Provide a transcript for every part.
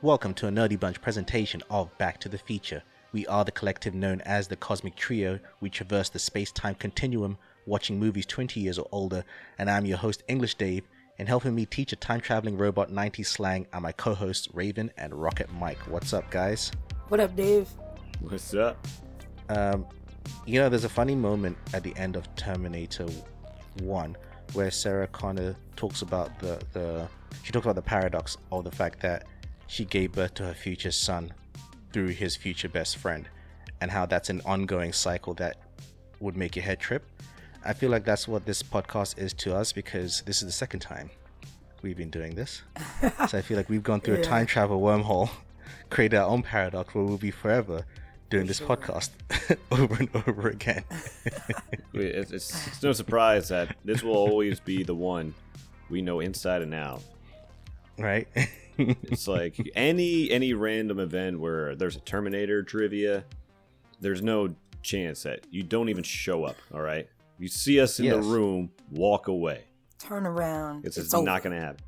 Welcome to a Nerdy Bunch presentation of Back to the Future. We are the collective known as the Cosmic Trio. We traverse the space time continuum, watching movies 20 years or older, and I'm your host, English Dave. And helping me teach a time traveling robot 90s slang are my co hosts, Raven and Rocket Mike. What's up, guys? What up, Dave? What's up? Um, you know, there's a funny moment at the end of Terminator 1 where Sarah Connor talks about the, the she talks about the paradox of the fact that she gave birth to her future son through his future best friend and how that's an ongoing cycle that would make your head trip. I feel like that's what this podcast is to us because this is the second time we've been doing this. so I feel like we've gone through a time travel wormhole, created our own paradox where we'll be forever doing this sure. podcast over and over again. It's, it's, it's no surprise that this will always be the one we know inside and out. right? It's like any any random event where there's a Terminator trivia, there's no chance that you don't even show up. All right, you see us in Yes. the room, walk away. Turn around. It's, It's, just not gonna happen.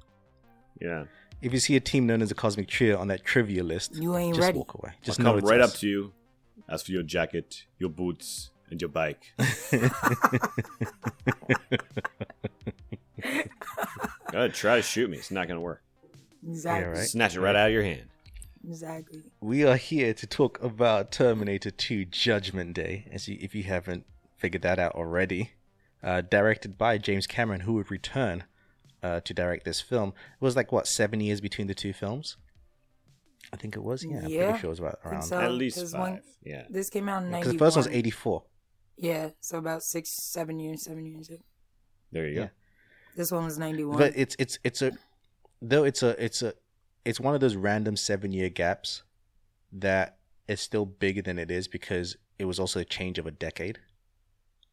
Yeah, if you see a team known as the Cosmic Trio on that trivia list, You ain't just ready. walk away. just Just I'll come right us. up to you, ask for your jacket, your boots, and your bike. Go ahead, try to shoot me. It's not gonna work. Exactly. Yeah, right. Snatch it right out of your hand. Exactly. We are here to talk about Terminator 2 Judgment Day, as you, if you haven't figured that out already. Uh, directed by James Cameron, who would return uh, to direct this film. It was like, what, seven years between the two films? I think it was. Yeah, I'm pretty sure it was about around. so. At least there's five. one- Yeah. This came out in Because ninety. the first one was 84. Yeah, so about six, seven years, seven years. There you go. Yeah. This one was ninety one. But it's it's it's a though it's a it's a it's one of those random seven year gaps that is still bigger than it is because it was also a change of a decade.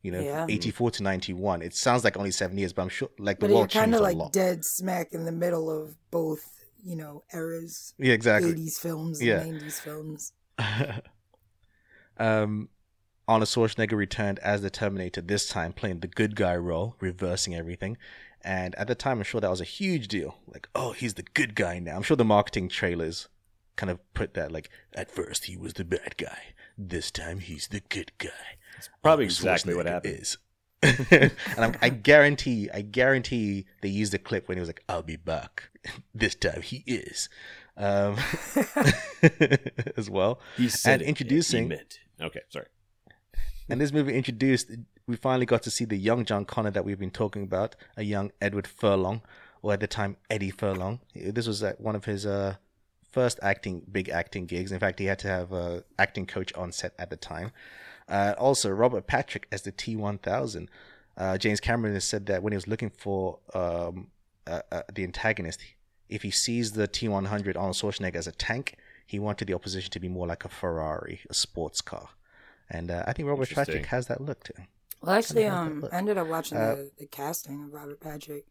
You know, Yeah. eighty four to ninety one. It sounds like only seven years, but I'm sure like the but world kind changed of a like lot. dead smack in the middle of both, you know, eras. yeah, exactly. Eighties films Yeah. nineties films. um, Arnold Schwarzenegger returned as the Terminator, this time playing the good guy role, reversing everything. And at the time, I'm sure that was a huge deal. Like, oh, he's the good guy now. I'm sure the marketing trailers kind of put that like, at first he was the bad guy, this time he's the good guy. That's probably Arnold exactly what happened. Is. and I'm, I guarantee, I guarantee they used the clip when he was like, "I'll be back." This time he is, um, as well. He said And introducing- He meant. Okay, sorry. And this movie introduced, we finally got to see the young John Connor that we've been talking about, a young Edward Furlong, or at the time Eddie Furlong. This was uh, one of his uh, first acting, big acting gigs. In fact, he had to have a acting coach on set at the time. Uh, also, Robert Patrick as the T1000. Uh, James Cameron has said that when he was looking for um, uh, uh, the antagonist, if he sees the T100 Arnold Schwarzenegger as a tank, he wanted the opposition to be more like a Ferrari, a sports car. And uh, I think Robert. Patrick has that look too. Well, actually, um. I ended up watching Uh, the, the casting of Robert Patrick,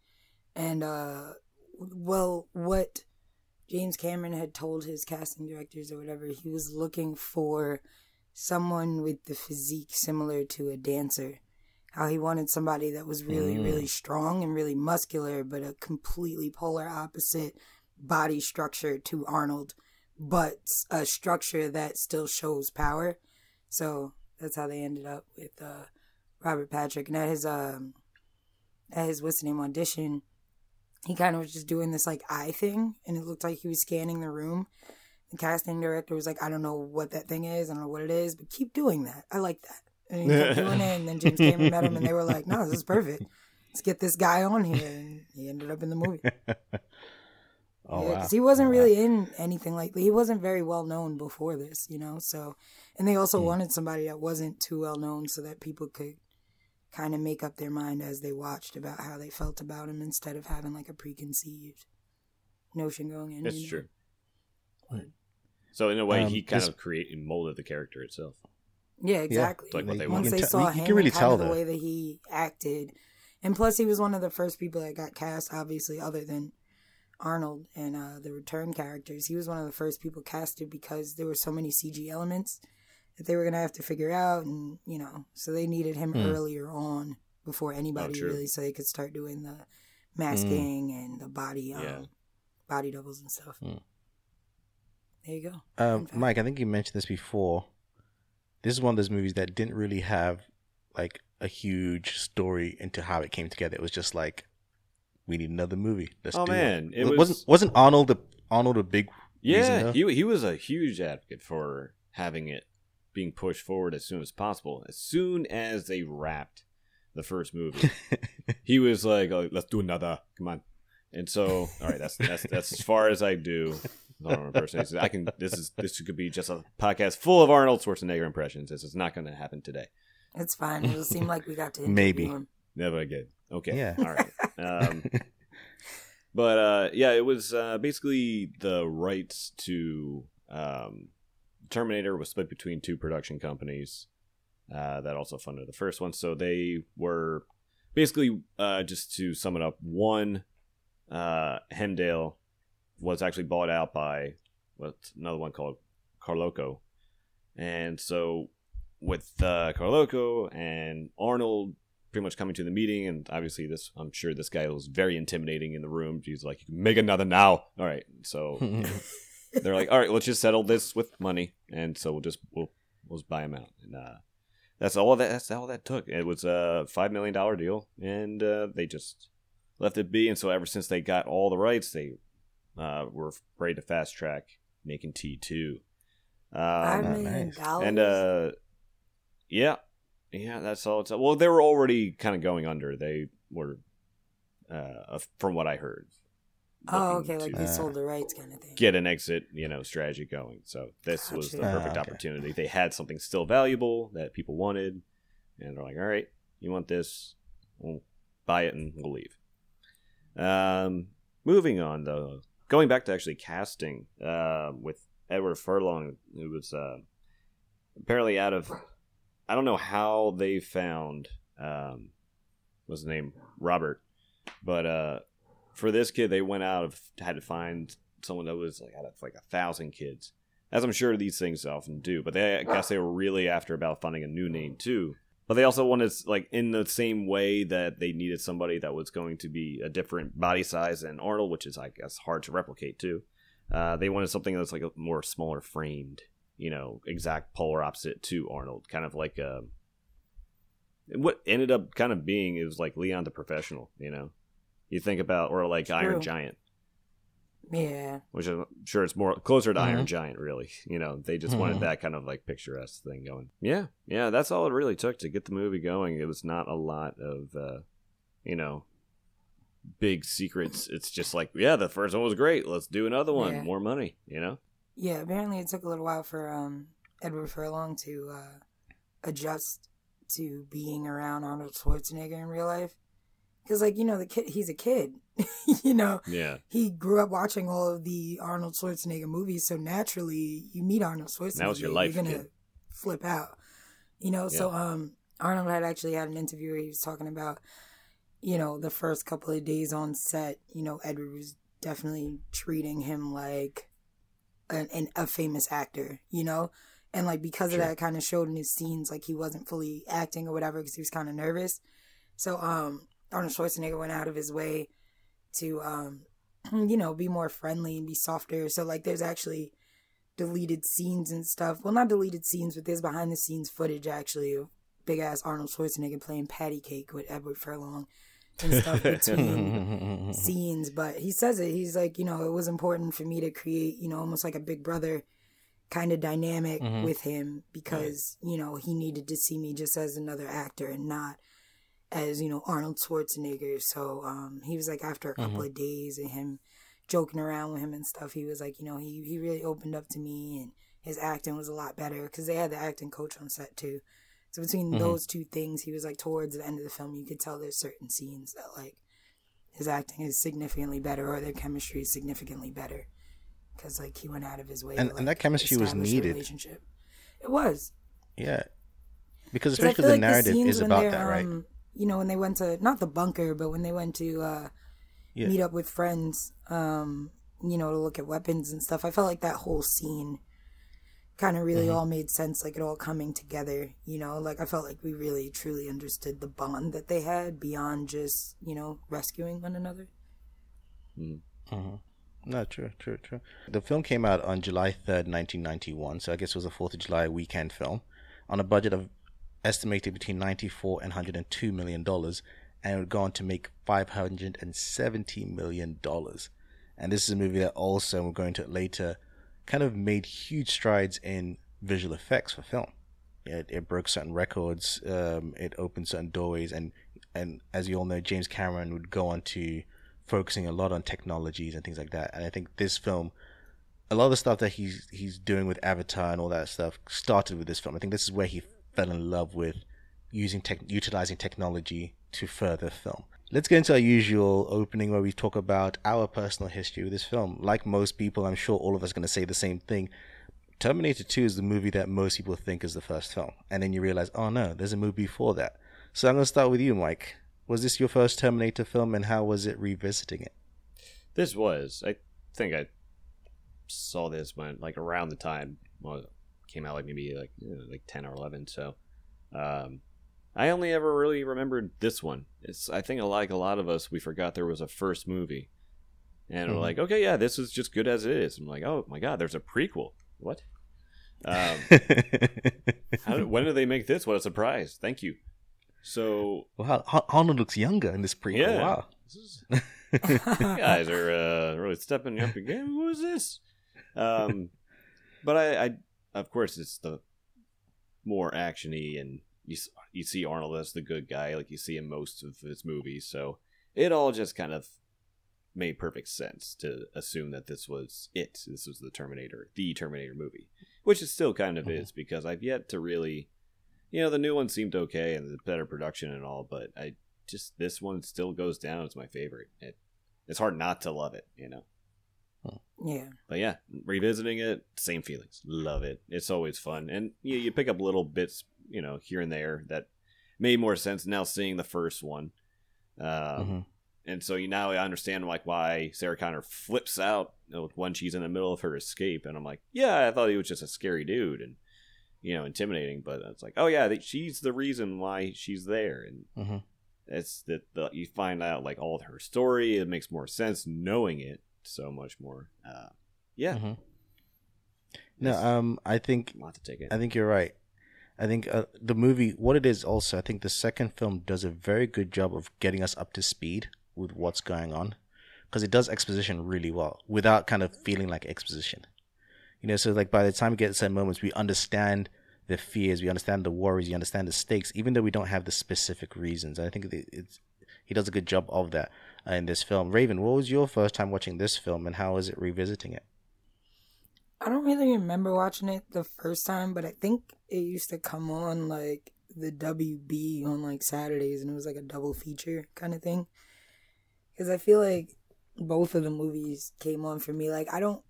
and uh, well, what James Cameron had told his casting directors or whatever, he was looking for someone with the physique similar to a dancer. How he wanted somebody that was really, Mm. really strong and really muscular, but a completely polar opposite body structure to Arnold, but a structure that still shows power. So that's how they ended up with uh, Robert Patrick. And at his um at his what's the name audition, he kind of was just doing this like eye thing, and it looked like he was scanning the room. The casting director was like, "I don't know what that thing is. I don't know what it is, but keep doing that. I like that." And he kept doing it, and then James Cameron met him, and they were like, "No, this is perfect. Let's get this guy on here." And he ended up in the movie. Oh Yeah, wow! 'cause he wasn't Oh, wow. really in anything like he wasn't very well known before this, you know. So, and they also Hmm. wanted somebody that wasn't too well known so that people could kind of make up their mind as they watched about how they felt about him instead of having like a preconceived notion going in. That's you know? true. Right. So in a way, Um, he kind this- of created and molded the character itself. Yeah, exactly. like what they Once they can saw him, you can really tell the way that he acted, and plus he was one of the first people that got cast, obviously, other than Arnold and uh, the return characters. He was one of the first people casted because there were so many CG elements that they were gonna have to figure out, and you know, so they needed him Hmm. earlier on before anybody true. really, so they could start doing the masking and the body, um, Yeah. body doubles and stuff. Hmm. There you go. Um, Mike, I think you mentioned this before. This is one of those movies that didn't really have like a huge story into how it came together. It was just like, we need another movie. Let's Oh, do man, it. it was- wasn't wasn't Arnold the Arnold a big Yeah, reason, he he was a huge advocate for having it being pushed forward as soon as possible. As soon as they wrapped the first movie, he was like, oh, "Let's do another. Come on." And so, all right, that's that's that's as far as I do. I can. This is this could be just a podcast full of Arnold Schwarzenegger impressions. This is not going to happen today. It's fine. It'll seem like we got to Maybe. him. Never again. Okay. Yeah. All right. Um, but uh, yeah, it was uh, basically the rights to um, Terminator was split between two production companies uh, that also funded the first one. So they were basically uh, just to sum it up, one uh, Hemdale was actually bought out by what's another one called Carolco, and so with uh, Carolco and Arnold pretty much coming to the meeting, and obviously this, I'm sure this guy was very intimidating in the room. He's like, "You can make another now." All right, so they're like, "All right, let's just settle this with money," and so we'll just we'll we'll just buy him out, and uh, that's all that that's all that took. It was a five million dollar deal, and uh, they just left it be. And so ever since they got all the rights, they uh, were ready to fast track making T two. Five Um, million nice. dollars. and uh, yeah, yeah, that's all. It's well, they were already kind of going under. They were, uh, from what I heard. Oh, okay, like they sold the rights kind of thing. get an exit, you know, strategy going. So this was the Gotcha. Perfect okay. opportunity. They had something still valuable that people wanted, and they're like, "All right, you want this? We'll buy it and we'll leave." Um, moving on though, going back to actually casting, uh, with Edward Furlong, who was uh, apparently out of, I don't know how they found, um, what's his name, Robert, but uh, for this kid, they went out of had to find someone that was like out of like a thousand kids, as I'm sure these things often do. But they, I guess, they were really after about finding a new name too. But they also wanted like in the same way that they needed somebody that was going to be a different body size than Arnold, which is I guess hard to replicate too. Uh, they wanted something that's like a more smaller framed, you know, exact polar opposite to Arnold, kind of like uh, what ended up kind of being is like Leon the Professional, you know. You think about or like Iron Giant, Yeah. which I'm sure it's more closer to Iron Mhm. Giant, really. You know, they just wanted Mhm. that kind of like picturesque thing going. Yeah, yeah, that's all it really took to get the movie going. It was not a lot of, uh, you know, big secrets. It's just like, yeah, the first one was great. Let's do another one. Yeah. More money, you know. Yeah, apparently it took a little while for um, Edward Furlong to uh, adjust to being around Arnold Schwarzenegger in real life. Because, like, you know, the kid, he's a kid. you know, Yeah, he grew up watching all of the Arnold Schwarzenegger movies, so naturally, you meet Arnold Schwarzenegger, Now it's your life, you're gonna kid. flip out. You know, so um, Arnold had actually had an interview where he was talking about, you know, the first couple of days on set. You know, Edward was definitely treating him like an, an a famous actor. You know, and like because Sure. of that, kind of showed in his scenes like he wasn't fully acting or whatever because he was kind of nervous. So um, Arnold Schwarzenegger went out of his way to um you know be more friendly and be softer. So like there's actually deleted scenes and stuff. Well not deleted scenes but there's behind the scenes footage actually of big ass arnold schwarzenegger playing patty cake with edward furlong and stuff between scenes. But he says it. He's like you know it was important for me to create you know almost like a big brother kind of dynamic Mhm. with him because you know he needed to see me just as another actor and not as you know Arnold Schwarzenegger. So um, he was like after a couple of days and him joking around with him and stuff, he was like you know he he really opened up to me and his acting was a lot better because they had the acting coach on set too. So between Mhm. those two things, he was like towards the end of the film, you could tell there's certain scenes that like his acting is significantly better or their chemistry is significantly better because like he went out of his way. And- to, and that chemistry was needed. Relationship. It was. yeah, because especially the like narrative scenes is about that, right? You know, when they went to not the bunker, but when they went to uh, Yeah. meet up with friends, um, you know, to look at weapons and stuff. I felt like that whole scene kind of really Mm-hmm. all made sense, like it all coming together. You know, like I felt like we really truly understood the bond that they had beyond just you know rescuing one another. Mhm. No, true, true, true. The film came out on July 3rd, 1991, so I guess it was a 4th of July weekend film, on a budget of estimated between 94 and 102 million dollars, and it would go on to make 570 million dollars. And this is a movie that also, we're going to later, kind of made huge strides in visual effects for film. It, it broke certain records, um, it opened certain doorways, and and as you all know, James Cameron would go on to focusing a lot on technologies and things like that. And I think this film, a lot of the stuff that he's he's doing with Avatar and all that stuff started with this film. I think this is where he fell in love with using tech, utilizing technology to further film. Let's get into our usual opening where we talk about our personal history with this film. Like most people, I'm sure all of us are going to say the same thing. Terminator 2 is the movie that most people think is the first film. And then you realize, oh no, there's a movie before that. So I'm going to start with you, Mike. Was this your first Terminator film and how was it revisiting it? This was. I think I saw this when, like, around the time came out, like maybe like you know, like ten or eleven. So, um, I only ever really remembered this one. It's I think like a lot of us, we forgot there was a first movie, and we're Mhm. like, okay, yeah, this is just good as it is. I'm like, oh my god, there's a prequel. What? Um, how did, when did they make this? What a surprise! Thank you. So wow, Arnold looks younger in this prequel. Yeah. Wow. is, guys are uh, really stepping up again. Who is this? Um, but I, I, of course, it's the more actiony, and you you see Arnold as the good guy, like you see in most of his movies. So it all just kind of made perfect sense to assume that this was it. This was the Terminator, the Terminator movie, which it still kind of Mhm. is because I've yet to really, you know, the new one seemed okay and the better production and all, but I just this one still goes down as my favorite. It it's hard not to love it, you know. Yeah. But yeah, revisiting it, same feelings. Love it. It's always fun, and you you pick up little bits, you know, here and there that made more sense now seeing the first one. Um, Mhm. and so you now I understand like why Sarah Connor flips out when she's in the middle of her escape, and I'm like, yeah, I thought he was just a scary dude and you know intimidating, but it's like, oh yeah, she's the reason why she's there, and Mhm. it's that the, you find out like all of her story. It makes more sense knowing it so much more. Uh, yeah, Mhm. No, um, I think a lot to take in. I think you're right. I think uh, the movie, what it is, also, I think the second film does a very good job of getting us up to speed with what's going on, because it does exposition really well without kind of feeling like exposition. You know, so like by the time we get to certain moments, we understand the fears, we understand the worries, we understand the stakes, even though we don't have the specific reasons. And I think it- it's he does a good job of that in this film. Raven, what was your first time watching this film, and how is it revisiting it? I don't really remember watching it the first time, but I think it used to come on like the WB on like Saturdays, and it was like a double feature kind of thing. Because I feel like both of the movies came on for me. Like I don't,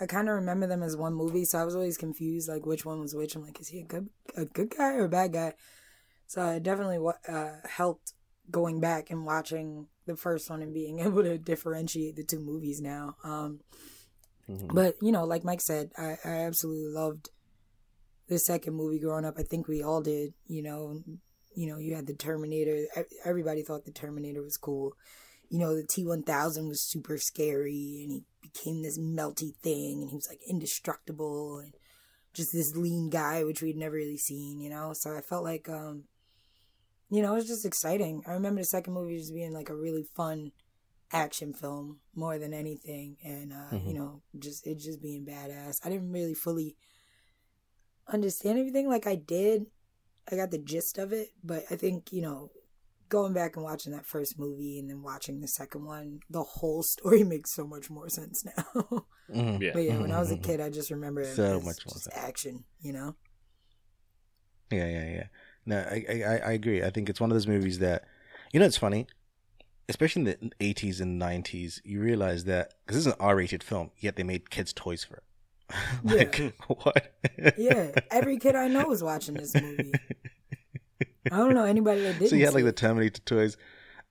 I kind of remember them as one movie, so I was always confused like which one was which. I'm like, is he a good a good guy or a bad guy? So it definitely uh, helped going back and watching the first one and being able to differentiate the two movies now. Um, Mhm. but you know, like Mike said, I, I absolutely loved the second movie growing up. I think we all did. You know, you know, you had the Terminator. Everybody thought the Terminator was cool. You know, the T one thousand was super scary, and he became this melty thing, and he was like indestructible, and just this lean guy, which we'd never really seen. You know, so I felt like, um, you know, it was just exciting. I remember the second movie just being like a really fun action film more than anything and uh you Mhm. know just it just being badass i didn't really fully understand everything like i did i got the gist of it but i think you know going back and watching that first movie and then watching the second one the whole story makes so much more sense now Mhm. Yeah. but yeah when i was a Mhm. kid i just remember it So as much more just sense. action you know Yeah, yeah, yeah. No, I, I, I- agree. I think it's one of those movies that, you know, it's funny, especially in the eighties and nineties. You realize that because this is an R-rated film, yet they made kids' toys for it. like what? yeah every kid i know was watching this movie i don't know anybody that didn't so you had like the. Terminator toys.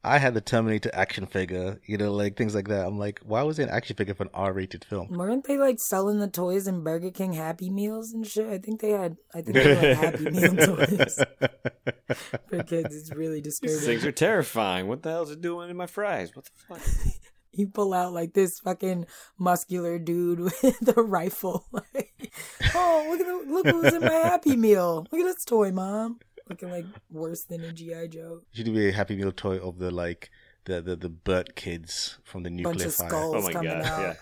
I had the Terminator action figure. You know, like things like that. I'm like, why was it an action figure for an R-rated film? Weren't they like selling the toys in Burger King Happy Meals and shit? I think they had. I think they had Happy Meal toys for kids. It's really These disturbing. things are terrifying. What the hell is it doing in my fries? What the fuck? you pull out like this fucking muscular dude with a rifle. Like, oh, look at the, look who's in my Happy Meal. Look at this toy, mom. Looking like worse than a GI Joe. Should be a Happy Meal toy of the like the the the Burt kids from the Bunch nuclear of fire. skulls Oh my coming god, out.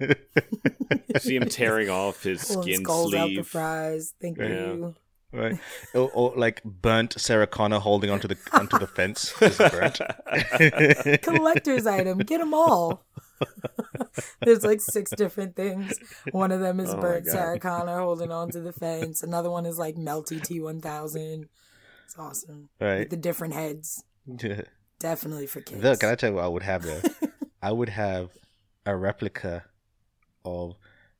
yeah. See him tearing off his Pulling skin skulls out the sleeve. fries. Thank Yeah. you. right? Or, or like burnt Sarah Connor holding onto the onto the fence. Collector's item. Get them all. There's like six different things. One of them is Oh my burnt God. Sarah Connor holding onto the fence. Another one is like melty T1000. It's awesome. right. With the different heads. Definitely for kids. Look, can I tell you what I would have there? I would have a replica of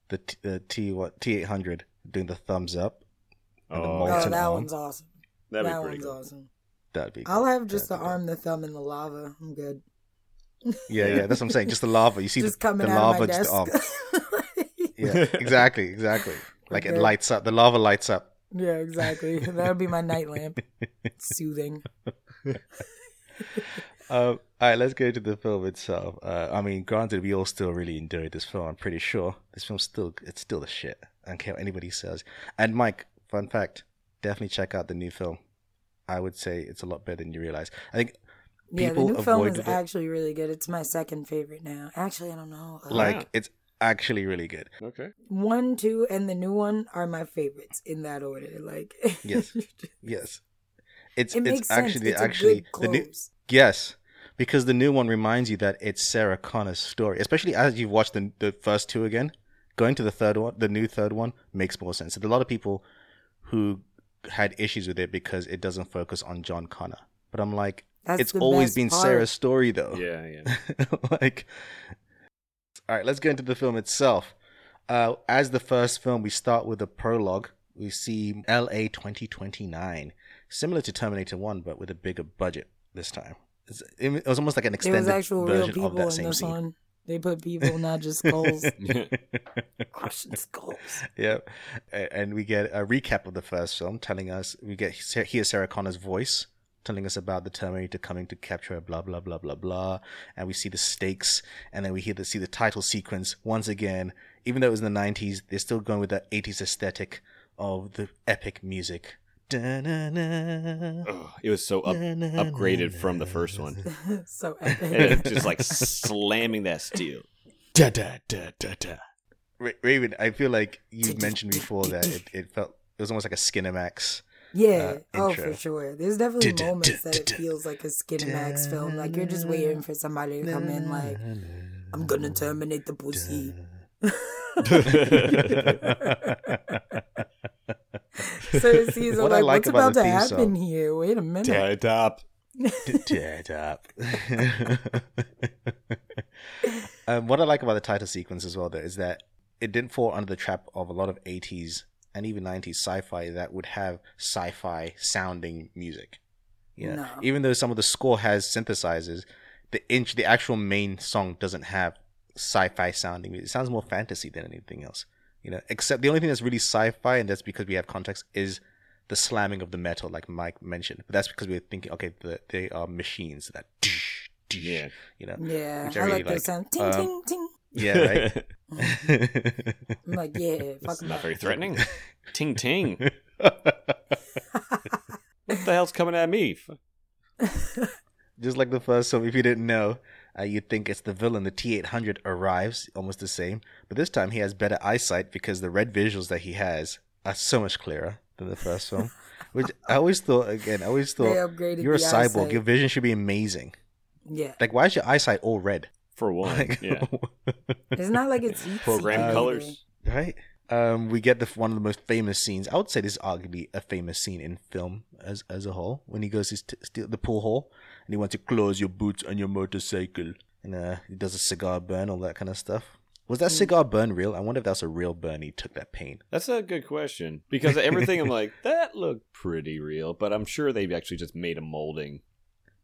the T, the T what T eight hundred doing the thumbs up. And the Oh, oh, that arm. one's awesome. that'd that be pretty one's cool. awesome. That'd be. I'll have just the That'd be arm, the thumb, and the lava. I'm good. Yeah, yeah. That's what I'm saying. Just the lava. You see just the, the lava, just arm. Yeah, exactly, exactly. Like it lights up. The lava lights up. yeah, exactly. That would be my night lamp. Soothing. Um, all right, let's go to the film itself. Uh, I mean, granted, we all still really enjoyed this film. I'm pretty sure this film's still it's still the shit. I don't care what anybody says. And Mike, fun fact: definitely check out the new film. I would say it's a lot better than you realize. I think Yeah, the People new film is it. actually really good. It's my second favorite now. Actually, I don't know. Uh, like yeah. it's actually really good. Okay. one, two, and the new one are my favorites in that order. Like, Yes. Yes, it's it makes it's sense. actually it's actually a good the new close. yes. Because the new one reminds you that it's Sarah Connor's story, especially as you've watched the the first two again. Going to the third one, the new third one makes more sense. There's a lot of people who had issues with it because it doesn't focus on John Connor. But I'm like, That's it's always been part. Sarah's story though. Yeah, yeah. like, all right, let's get into the film itself. Uh, as the first film, we start with a prologue. We see LA 2029, similar to Terminator 1, but with a bigger budget this time. It's, it was almost like an There extended was actual real version of people that in same scene. one. They put people, not just skulls. Crushing skulls. Yep. And we get a recap of the first film, telling us we get hear Sarah Connor's voice telling us about the Terminator coming to capture her, blah blah blah blah blah, and we see the stakes, and then we hear the see the title sequence once again. Even though it was in the '90s, they're still going with that '80s aesthetic of the epic music. Da-na-na, Ugh, it was so up, upgraded from the first one. so epic. it's just like slamming that steel. Da, da, da, da, da. Ra- Raven, I feel like you mentioned before that it, it felt it was almost like a Skinamax. Yeah, uh, oh for sure. There's definitely moments that it feels like a Skinamax film. Like you're just waiting for somebody to come in, like I'm gonna terminate the pussy. So it sees What like, like what's about to happen song- here? Wait a minute. Tied up. Dead up. um, what I like about the title sequence as well, though, is that it didn't fall under the trap of a lot of 80s and even 90s sci-fi that would have sci-fi sounding music. You know, No. even though some of the score has synthesizers, the inch, the actual main song doesn't have sci-fi sounding music. It sounds more fantasy than anything else. You know, except the only thing that's really sci-fi, and that's because we have context, is the slamming of the metal, like Mike mentioned. But that's because we're thinking, okay, the, they are machines that, Yeah. you know, Yeah, Which I I, really like the like. sound. Ting Um, ting ting. Yeah, right. I'm like, yeah, fuck It's not very threatening. ting ting. What the hell's coming at me? Just like the first film, if you didn't know, uh, you'd think it's the villain. The T eight hundred arrives, almost the same, but this time he has better eyesight because the red visuals that he has are so much clearer than the first film. Which I always thought, again, I always They thought upgraded you're a cyborg. eyesight. Your vision should be amazing. Yeah, Like, why is your eyesight all red? For one. Like, yeah. it's not like it's Program either. colors. right? Um, we get the one of the most famous scenes. I would say this is arguably a famous scene in film as as a whole. When he goes to st- steal the pool hall and he wants to close your boots on your motorcycle, and uh, he does a cigar burn, all that kind of stuff. Was that cigar burn real? I wonder if that's a real burn. He took that pain. That's a good question. Because everything I'm like, that looked pretty real, but I'm sure they've actually just made a molding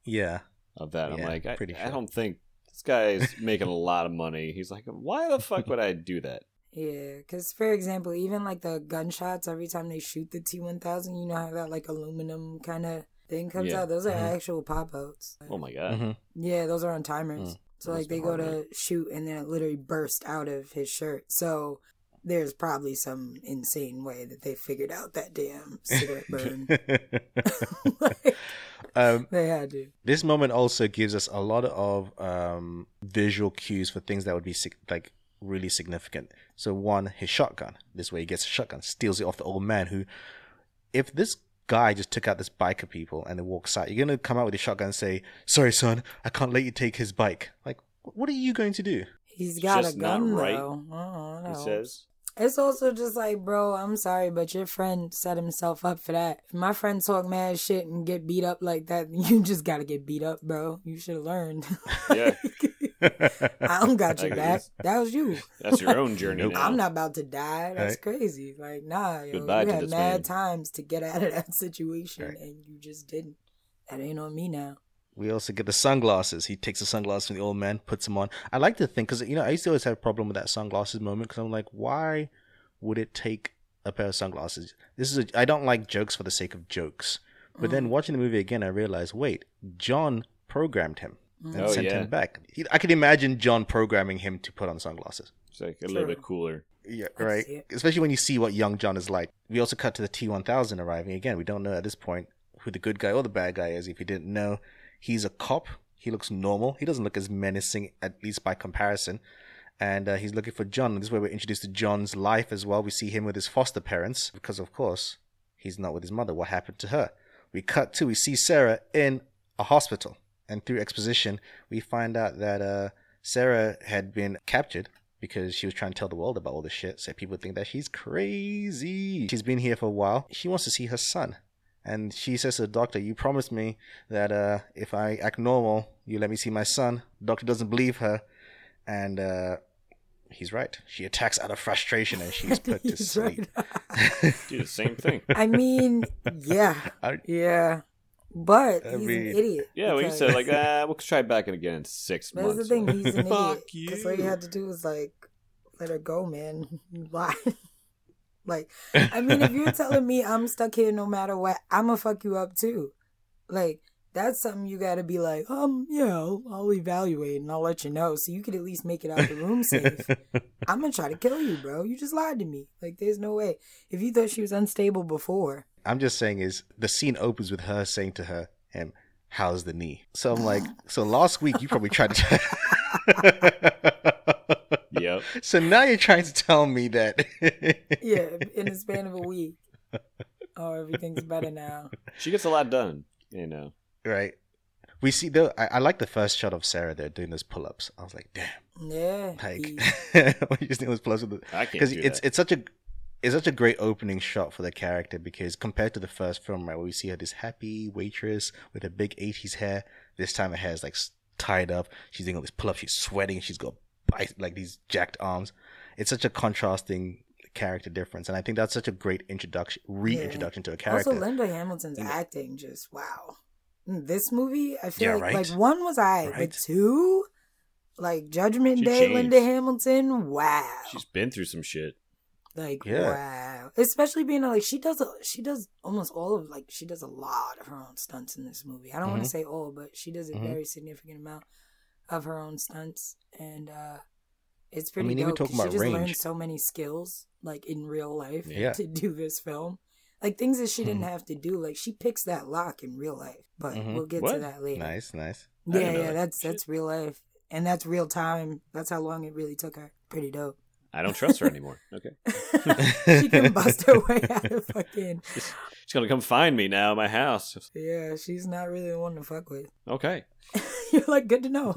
Yeah, of that. I'm like, I, pretty I sure. don't think this guy's making a lot of money. He's like, why the fuck would I do that? Yeah, because for example, even like the gunshots, every time they shoot the T one thousand, you know how that like aluminum kind of thing comes Yeah. out. Those are Mhm. actual pop outs. Oh my god. Mhm. Yeah, those are on timers. Mm. So Must like they go hard, man. to shoot and then it literally burst out of his shirt. So there's probably some insane way that they figured out that damn cigarette burn. Like, um, they had to. this moment also gives us a lot of um, visual cues for things that would be like really significant. So one, his shotgun. This way he gets a shotgun, steals it off the old man. Who, if this guy just took out this bike of people and then walks out, you're gonna come out with a shotgun and say, "Sorry, son, I can't let you take his bike." Like, what are you going to do? He's got just a not gun right, though. Uh-uh, He no. says. It's also just like, bro, I'm sorry, but your friend set himself up for that. If my friend talk mad shit and get beat up like that, you just gotta get beat up, bro. You should have learned. Yeah. I don't got your back. That was you. That's your own journey now. I'm not about to die. That's Right. crazy. Like, nah, yo, Goodbye you to had this mad man. times to get out of that situation, Right. and you just didn't. That ain't on me now. We also get the sunglasses. He takes the sunglasses from the old man, puts them on. I like to think because you know I used to always have a problem with that sunglasses moment because I'm like, why would it take a pair of sunglasses? This is a, I don't like jokes for the sake of jokes. But then Mm. watching the movie again, I realized, wait, John programmed him and. Oh, sent yeah. him back. He, I can imagine John programming him to put on sunglasses. It's like a little bit cooler. Yeah, right. Especially when you see what young John is like. We also cut to the T1000 arriving again. We don't know at this point who the good guy or the bad guy is. If you didn't know, he's a cop. He looks normal. He doesn't look as menacing, at least by comparison. And uh, he's looking for John. This is where we're introduced to John's life as well. We see him with his foster parents because, of course, he's not with his mother. What happened to her? We cut to we see Sarah in a hospital, and through exposition, we find out that uh, Sarah had been captured because she was trying to tell the world about all this shit. So people think that she's crazy. She's been here for a while. She wants to see her son. And she says to the doctor, You promised me that uh, if I act normal, you let me see my son. The doctor doesn't believe her. And uh, he's right. She attacks out of frustration and she's put to sleep. right. Do the same thing. I mean, yeah, I- yeah, but I he's mean- an idiot. Yeah, well, you said like, ah, we'll try it back it again in six That's months. the thing. He's an Fuck idiot. Because all you had to do was like let her go, man. You lied. Like, I mean, if you're telling me I'm stuck here no matter what, I'ma fuck you up too. Like, that's something you gotta be like, um, yeah, I'll, I'll evaluate and I'll let you know, so you could at least make it out the room safe. I'm gonna try to kill you, bro. You just lied to me. Like, there's no way. If you thought she was unstable before, I'm just saying is the scene opens with her saying to her him, "How's the knee?" So I'm like, so last week you probably tried to. Yep. so now you're trying to tell me that. yeah, in the span of a week, oh, everything's better now. She gets a lot done, you know. right. We see though. I, I like the first shot of Sarah there doing those pull-ups. I was like, damn, Yeah, like he- when you just doing those pull-ups with the I can't because do it's that. it's such a it's such a great opening shot for the character because compared to the first film, right, where we see her this happy waitress with her big '80s hair, this time her hair is like s- tied up. She's doing all this pull-ups. She's sweating. She's got like these jacked arms. It's such a contrasting character difference, and I think that's such a great introduction, reintroduction to a character. Also, Linda Hamilton's You know- acting just wow. In This movie, I feel Yeah, like right? like one was I, Right. but two, like Judgment She Day, changed. Linda Hamilton, wow, She's been through some shit. Like Yeah. wow. Especially being like she does, a, she does almost all of like she does a lot of her own stunts in this movie. I don't want Mhm. to say all, but she does a Mhm. very significant amount of her own stunts, and uh it's pretty I mean, even dope. 'cause talking she about just learned range. so many skills, like in real life, Yeah. to do this film. Like things that she didn't Mhm. have to do. Like she picks that lock in real life, but Mhm. we'll get to that later. nice, nice. Yeah, yeah, that. that's Shit. that's real life, and that's real time. That's how long it really took her. Pretty dope. I don't trust her anymore. Okay. she can bust her way out of fucking. She's gonna come find me now at my house. Yeah, she's not really the one to fuck with. Okay. You're like, good to know.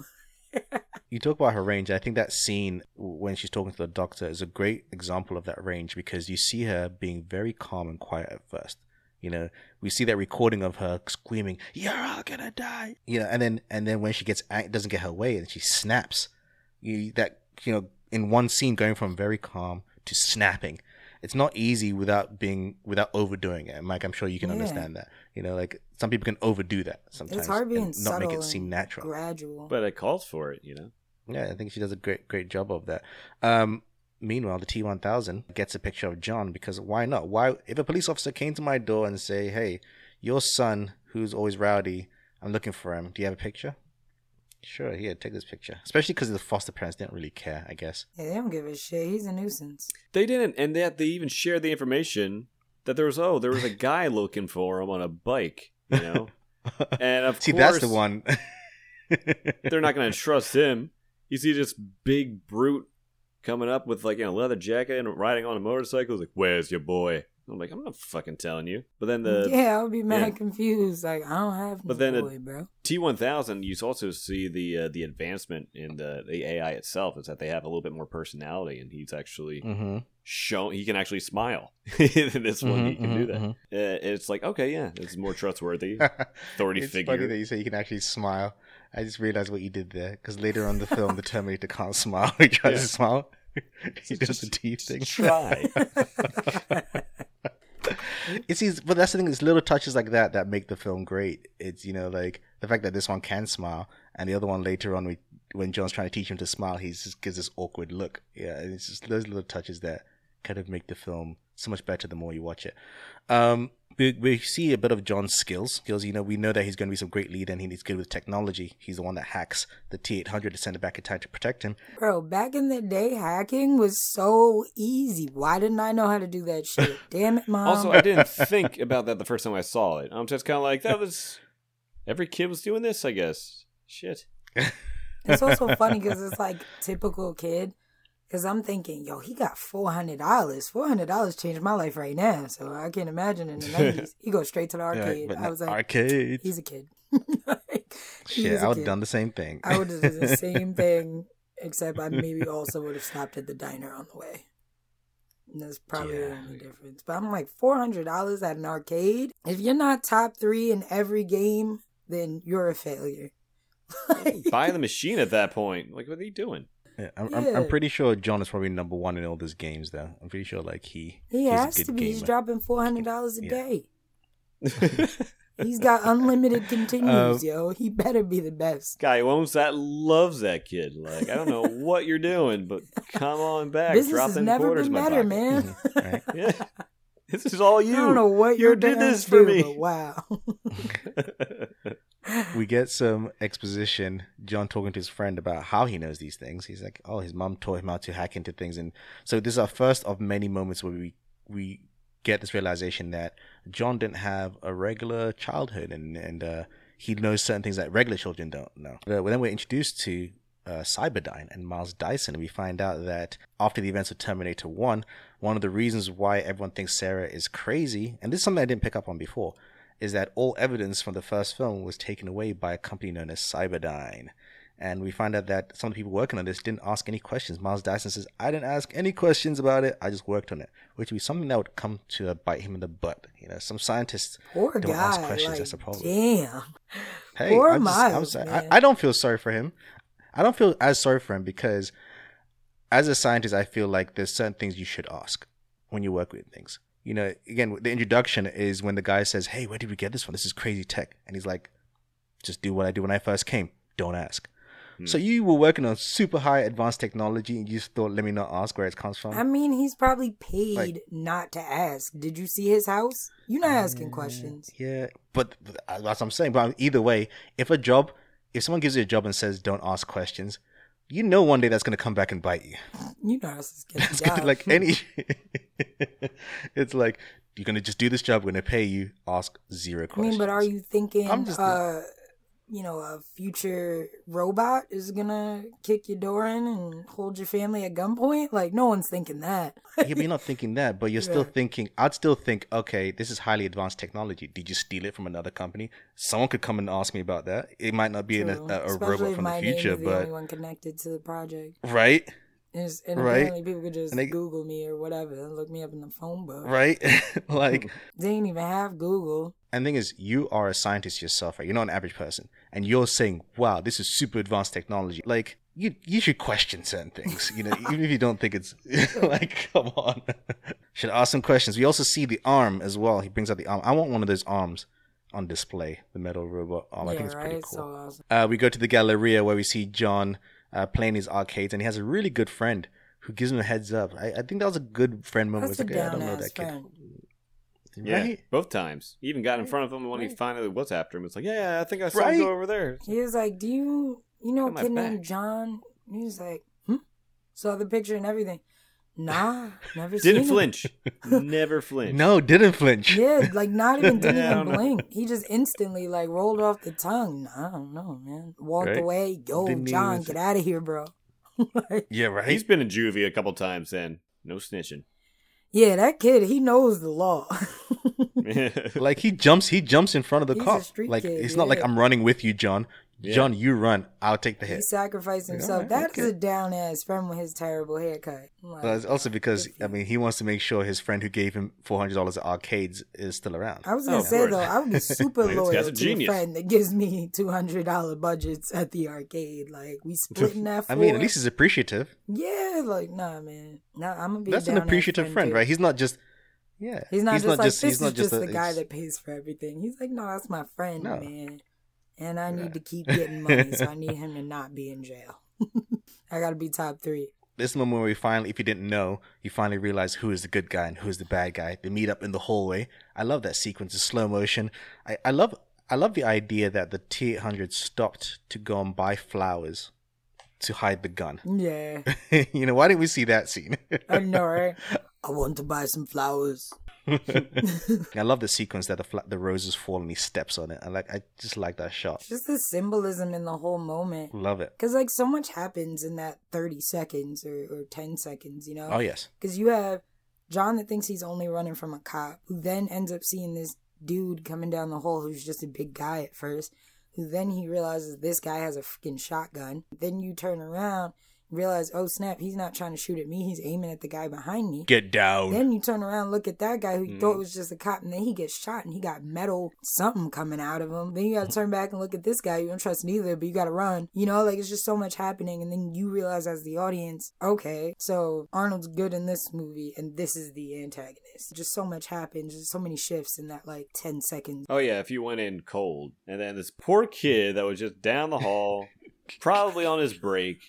You talk about her range. I think that scene when she's talking to the doctor is a great example of that range because you see her being very calm and quiet at first. You know, we see that recording of her screaming, "You're all gonna die!" You know, and then and then when she gets ang- doesn't get her way and she snaps. You that you know in one scene going from very calm to snapping. It's not easy without being without overdoing it. Mike, I'm sure you can Yeah. understand that. You know, like some people can overdo that sometimes. It's hard being and not make it seem natural. gradual. But it calls for it, you know. Yeah, I think she does a great great job of that. Um, meanwhile, the T one thousand gets a picture of John because why not? Why if a police officer came to my door and say, "Hey, your son, who's always rowdy, I'm looking for him. Do you have a picture?" Sure, here, take this picture. Especially because the foster parents didn't really care, I guess. Yeah, they don't give a shit. He's a nuisance. They didn't, and they they even shared the information that there was oh there was a guy looking for him on a bike, you know, and of See, course that's the one. they're not going to trust him. You see this big brute coming up with like you know leather jacket and riding on a motorcycle. He's like, "Where's your boy?" I'm like, "I'm not fucking telling you." But then the yeah, I would be mad yeah. confused. Like, I don't have But then boy, bro. T1000, you also see the uh, the advancement in the the AI itself is that they have a little bit more personality, and he's actually mm-hmm. shown he can actually smile. in this one, he can do mhm, that. mhm. Uh, it's like okay, yeah, it's more trustworthy. Authority it's figure. funny that you say you can actually smile. I just realized what you did there because later on the film, the Terminator can't smile. He tries Yeah. to smile. he does Just- the teeth thing. Try. It's these, but that's the thing. It's little touches like that that make the film great. It's you know like the fact that this one can smile and the other one later on, we, when John's trying to teach him to smile, he just gives this awkward look. Yeah, it's just those little touches that kind of make the film so much better the more you watch it. Um, we, we see a bit of John's skills. Skills, you know, we know that he's going to be some great leader and he's good with technology. He's the one that hacks the T800 to send it back in time to protect him. Bro, back in the day, hacking was so easy. Why didn't I know how to do that shit? Damn it, mom. Also, I didn't think about that the first time I saw it. I'm just kind of like, that was every kid was doing this, I guess. Shit. It's also funny because it's like typical kid. Because I'm thinking, yo, he got four hundred dollars. Four hundred dollars changed my life right now. So I can't imagine in the nineties. He goes straight to the arcade. but I was like, arcade. he's a kid. Like, he Shit, was a I would have done the same thing. I would have done the same thing, except I maybe also would have stopped at the diner on the way. And that's probably the only difference. But I'm like, four hundred dollars at an arcade. If you're not top three in every game, then you're a failure. Buy the machine at that point. Like, what are you doing? Yeah, I'm, I'm, I'm pretty sure John is probably number one in all these games, though. I'm pretty sure, like he He he's a has good to be. He's dropping four hundred dollars a Yeah. day. He's got unlimited continues, Um, yo. He better be the best. Guy who owns that loves that kid. Like, I don't know what you're doing, but come on back. Business Drop has them never quarters been better, pocket. man. Mhm, right. Yeah. This is all you. I don't know what You your did this for do, me. wow. We get some exposition. John talking to his friend about how he knows these things. He's like, "Oh, his mom taught him how to hack into things," and so this is our first of many moments where we we get this realization that John didn't have a regular childhood, and and uh, he knows certain things that regular children don't know. Uh, then we're introduced to uh, Cyberdyne and Miles Dyson, and we find out that after the events of Terminator One, one of the reasons why everyone thinks Sarah is crazy, and this is something I didn't pick up on before, is that all evidence from the first film was taken away by a company known as Cyberdyne. And we find out that some of the people working on this didn't ask any questions. Miles Dyson says, I didn't ask any questions about it. I just worked on it, which would be something that would come to bite him in the butt. You know, some scientists Poor don't guy. ask questions. like, That's a problem. Damn. Hey, Poor I'm just- I'm Miles, man. I, I don't feel sorry for him. I don't feel as sorry for him because as a scientist, I feel like there's certain things you should ask when you work with things. You know, again, the introduction is when the guy says, Hey, where did we get this from? This is crazy tech. And he's like, just do what I do when I first came. Don't ask. Hmm. So you were working on super high advanced technology and you just thought, let me not ask where it comes from. I mean, he's probably paid Like- not to ask. Did you see his house? You're not asking questions. Yeah, but but that's what I'm saying. But either way, if a job, if someone gives you a job and says don't ask questions, you know one day that's going to come back and bite you. You know get It's gonna, like any. it's like you're going to just do this job. We're going to pay you. Ask zero questions. I mean, but are you thinking, I'm just- uh, you know, a future robot is gonna kick your door in and hold your family at gunpoint? Like, no one's thinking that. yeah, but you're not thinking that. But you're still thinking. I'd still think, okay, this is highly advanced technology. Did you steal it from another company? Someone could come and ask me about that. It might not be an, a, a robot from the future, the but only one connected to the project. right, Is- and Right. apparently people could just they- Google me or whatever and look me up in the phone book. right, like. They ain't even have Google. And the thing is, you are a scientist yourself, right? You're not an average person, and you're saying, "Wow, this is super advanced technology." Like, you you should question certain things, you know, even if you don't think it's like, come on. should ask some questions. We also see the arm as well. He brings out the arm. I want one of those arms on display, the metal robot arm. I think it's right. pretty cool. So awesome. Uh, we go to the Galleria where we see John uh, playing his arcades, and he has a really good friend who gives him a heads up. I, I think that was a good friend moment. That's It's a like, I don't know that kid. Friend. Yeah, Right? both times. He even got in front of him when he finally was after him. It's like, yeah, I think I saw Right? him go over there. He was like, "Do you you know, a Got kid named back." John. He was like, hmm? Saw the picture and everything. Nah, never Didn't him. flinch. Never flinch. No, didn't flinch. Yeah, like not even didn't Yeah, even don't know. blink. He just instantly like rolled off the tongue. Nah, I don't know, man. Walked Right? away. Yo, Didn't John, even- get out of here, bro. Like, Yeah, right. He's been in juvie a couple times. Then no snitching. Yeah, that kid, he knows the law. like he jumps, he jumps in front of the He's a cop. street Like kid, it's not like. I'm running with you, John. Yeah. John, you run. I'll take the he hit. sacrificed Like, himself. That's okay. a down ass friend with his terrible haircut. Like, But it's also because I mean he wants to make sure his friend who gave him four hundred dollars at arcades is still around. I was Oh, gonna of say though, I would be super loyal to a a genius. friend that gives me two hundred dollar budgets at the arcade. Like we splitting that. I mean, at least he's appreciative. yeah, like nah, man. Nah, I'm gonna be. a That's an appreciative friend, too. right? He's not just yeah. He's not just like this he's is not just, a- the guy that pays for everything. He's like, no, that's my friend, No. man. And I need to keep getting money, so I need him to not be in jail. I gotta be top three. This is the moment where we finally, if you didn't know, you finally realize who is the good guy and who is the bad guy. They meet up in the hallway. I love that sequence. It's slow motion. I, I love I love the idea that the T eight hundred stopped to go and buy flowers to hide the gun. Yeah, you know, why didn't we see that scene? I know, right? I want to buy some flowers. I love the sequence that the fla- the roses fall and he steps on it. I like I just like that shot. Just the symbolism in the whole moment. Love it. Because, like, so much happens in that 30 seconds or, or 10 seconds, you know? Oh yes. Because you have John that thinks he's only running from a cop, who then ends up seeing this dude coming down the hole who's just a big guy at first, who then he realizes this guy has a freaking shotgun. Then you turn around, realize, oh snap, he's not trying to shoot at me, he's aiming at the guy behind me. Get down. Then you turn around, look at that guy who you Mm. thought was just a cop, and then he gets shot, and he got metal something coming out of him. Then you got to turn back and look at this guy. You don't trust neither, but you got to run. You know, like it's just so much happening, and then you realize as the audience, okay, so Arnold's good in this movie, and this is the antagonist. Just so much happens, just so many shifts in that like ten seconds. Oh yeah, if you went in cold, and then this poor kid that was just down the hall, probably on his break,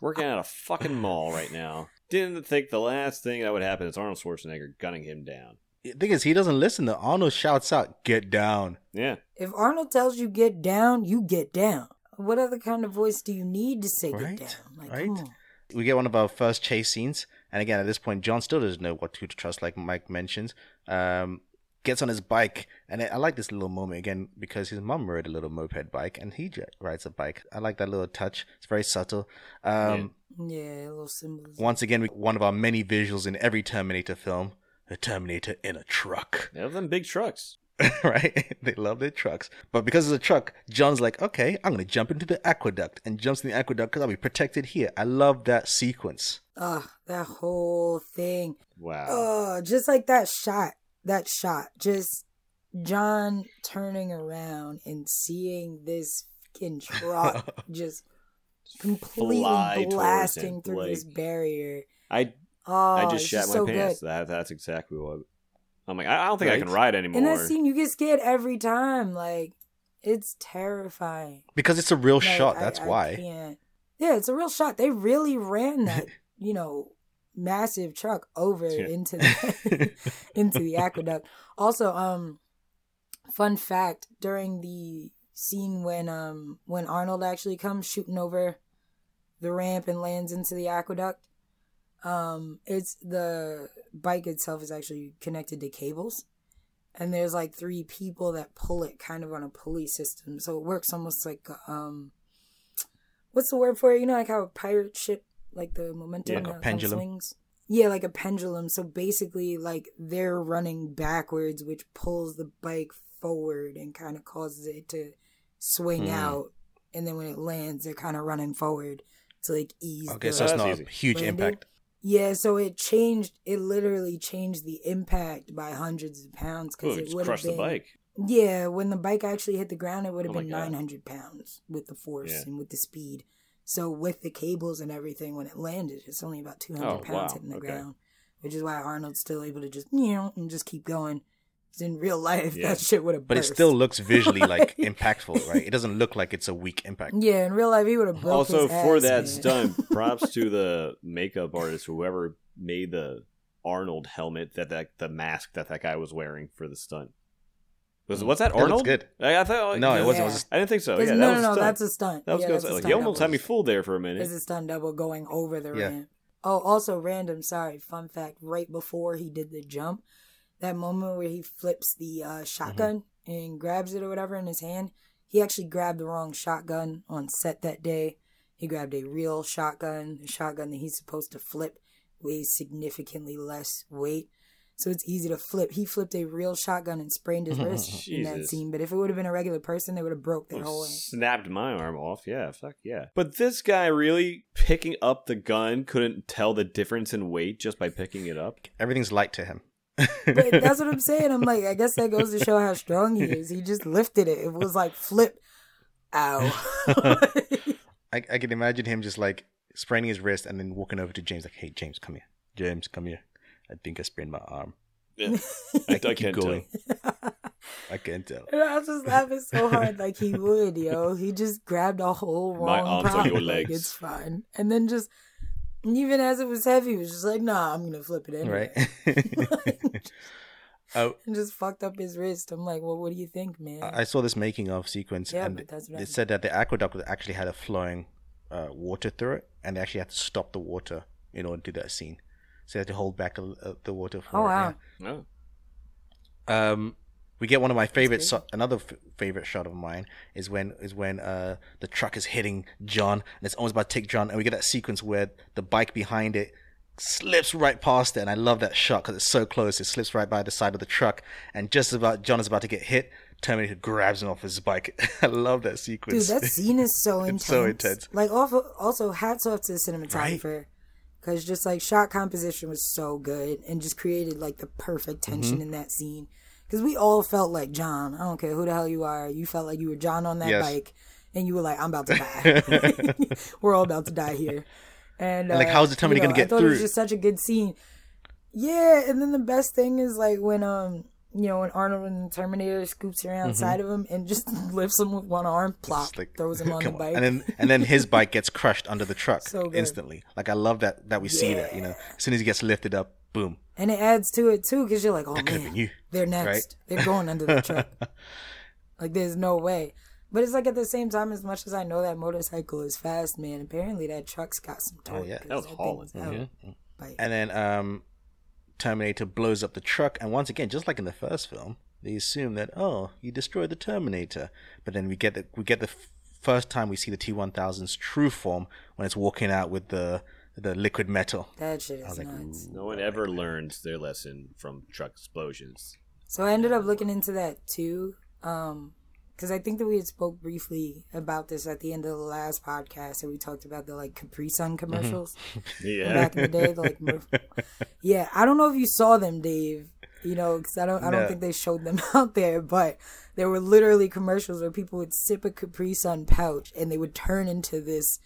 working at a fucking mall right now, didn't think the last thing that would happen is Arnold Schwarzenegger gunning him down. The thing is, he doesn't listen. To Arnold shouts out, "Get down." Yeah, If Arnold tells you get down, you get down. What other kind of voice do you need to say Right, get down? Like, right. come on. we get one of our first chase scenes, and again at this point, John still doesn't know what to trust, like Mike mentions. Um, gets on his bike, and I I like this little moment again because his mom rode a little moped bike, and he j- rides a bike. I like that little touch. It's very subtle. Um, Yeah, a little symbolism. Once again, one of our many visuals in every Terminator film: a Terminator in a truck. they have them big trucks. right? they love their trucks. But because it's a truck, John's like, okay, I'm going to jump into the aqueduct and jumps in the aqueduct because I'll be protected here. I love that sequence. Ugh, that whole thing. Wow. Oh, just like that shot. That shot. Just John turning around and seeing this fucking truck just completely Fly blasting him, through like- this barrier. I Oh, I just it's shat my so pants. good. That that's exactly what. I'm like. I I don't think I can ride anymore. In that scene, you get scared every time. Like, it's terrifying. Because it's a real Like, shot. That's I why. can't. Yeah, it's a real shot. They really ran that, you know, massive truck over Yeah. into the into the aqueduct. Also, um, fun fact: during the scene when um when Arnold actually comes shooting over the ramp and lands into the aqueduct, um, it's the bike itself is actually connected to cables. And there's like three people that pull it kind of on a pulley system. So it works almost like um what's the word for it? You know like how a pirate ship like the momentum Yeah, like a pendulum. swings? Yeah, like a pendulum. So basically like they're running backwards which pulls the bike forward and kind of causes it to swing Hmm. out and then when it lands they're kind of running forward to like ease Okay, the so it's That's not easy. a huge landing. impact. Yeah, so it changed. It literally changed the impact by hundreds of pounds because it would have crush been. the bike. Yeah, when the bike actually hit the ground, it would have Oh been nine hundred pounds with the force Yeah. and with the speed. So with the cables and everything, when it landed, it's only about two hundred Oh, pounds wow. hitting the Okay. ground, which is why Arnold's still able to just you know and just keep going. 'Cause in real life, Yeah. that shit would have. But it still looks visually like impactful, right? It doesn't look like it's a weak impact. Yeah, in real life, he would have broke Also, his for ass, that man. stunt, props to the makeup artist, whoever made the Arnold helmet that, that the mask that that guy was wearing for the stunt. Was was that That looks Arnold? good. I, I thought. No, it wasn't. It was I didn't think so. Yeah, no, that no, was a no, that's a stunt. That was yeah, good. that's a Like, stunt you almost double. had me fooled there for a minute. It's a stunt double going over the Yeah. ramp. Oh, also random. Sorry, fun fact. Right before he did the jump, that moment where he flips the uh, shotgun and grabs it or whatever in his hand, he actually grabbed the wrong shotgun on set that day. He grabbed a real shotgun. The shotgun that he's supposed to flip weighs significantly less weight. So it's easy to flip. He flipped a real shotgun and sprained his wrist in that scene. But if it would have been a regular person, they would have broke their Would've whole. snapped my arm off. Yeah, fuck yeah. But this guy really picking up the gun couldn't tell the difference in weight just by picking it up. Everything's light to him. But that's what I'm saying. I'm like, I guess that goes to show how strong he is. He just lifted it. It was like flip. Ow. I, I can imagine him just like spraining his wrist and then walking over to James like, "Hey, James, come here. James, come here. I think I sprained my arm. Yeah, I, I keep can't going. I can't tell." And I was just laughing so hard, like he would, yo. He just grabbed a whole wrong My arms are prop, your like, legs. it's fine. And then just, even as it was heavy, he was just like, nah, I'm gonna flip it anyway. Right. oh, and just fucked up his wrist. I'm like, well, what do you think, man? I I saw this making of sequence, Yeah, and but that's what I it said that the aqueduct actually had a flowing uh, water through it, and they actually had to stop the water in order to do that scene. So they had to hold back a, uh, the water for oh it, wow. No. yeah. Um, we get one of my favorite, crazy. so- another f- favorite shot of mine is when is when uh the truck is hitting John, and it's almost about to take John, and we get that sequence where the bike behind it slips right past it, and I love that shot because it's so close. It slips right by the side of the truck, and just about John is about to get hit. Terminator grabs him off his bike. I love that sequence. Dude, that scene is so intense. It's so intense. Like, also, also hats off to the cinematographer. Because just like shot composition was so good and just created like the perfect tension Mm-hmm. in that scene. Because we all felt like John. I don't care who the hell you are. You felt like you were John on that Yes. bike. And you were like, I'm about to die. we're all about to die here. And, And, like, uh, how's the Terminator you know, gonna get I thought it was just such a good scene. Yeah, and then the best thing is like when um you know when Arnold and the Terminator scoops around side of him and just lifts him with one arm, plop, like, throws him on the come bike. and then and then his bike gets crushed under the truck So instantly. Like I love that that we see that. You know, as soon as he gets lifted up, boom. And it adds to it too, because you're like, oh That man, been you. they're next. They're going under the truck. like there's no way. But it's like at the same time, as much as I know that motorcycle is fast, man, apparently that truck's got some torque. Oh, yeah. 'cause That was hauling. out. Mm-hmm. And then um, Terminator blows up the truck, and once again, just like in the first film, they assume that oh, you destroyed the Terminator. But then we get the we get the f- first time we see the T1000's true form when it's walking out with the the liquid metal. that shit is like, nuts. No one ever learns their lesson from truck explosions. So I ended up looking into that too, um, because I think that we had spoke briefly about this at the end of the last podcast, and we talked about the like Capri Sun mm-hmm. commercials Yeah. back in the day. The, like, yeah, I don't know if you saw them, Dave. You know, because I don't, I don't No. think they showed them out there, but there were literally commercials where people would sip a Capri Sun pouch and they would turn into this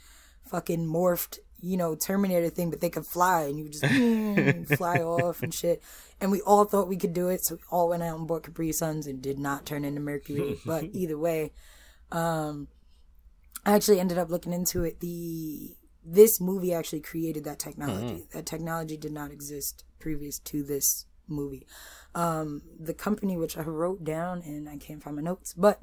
fucking morphed, you know, Terminator thing, but they could fly and you would just mm, fly off and shit. And we all thought we could do it, so we all went out and bought Capri Suns and did not turn into Mercury. but either way, um, I actually ended up looking into it. The this movie actually created that technology. That technology did not exist previous to this movie. Um, the company which I wrote down and I can't find my notes, but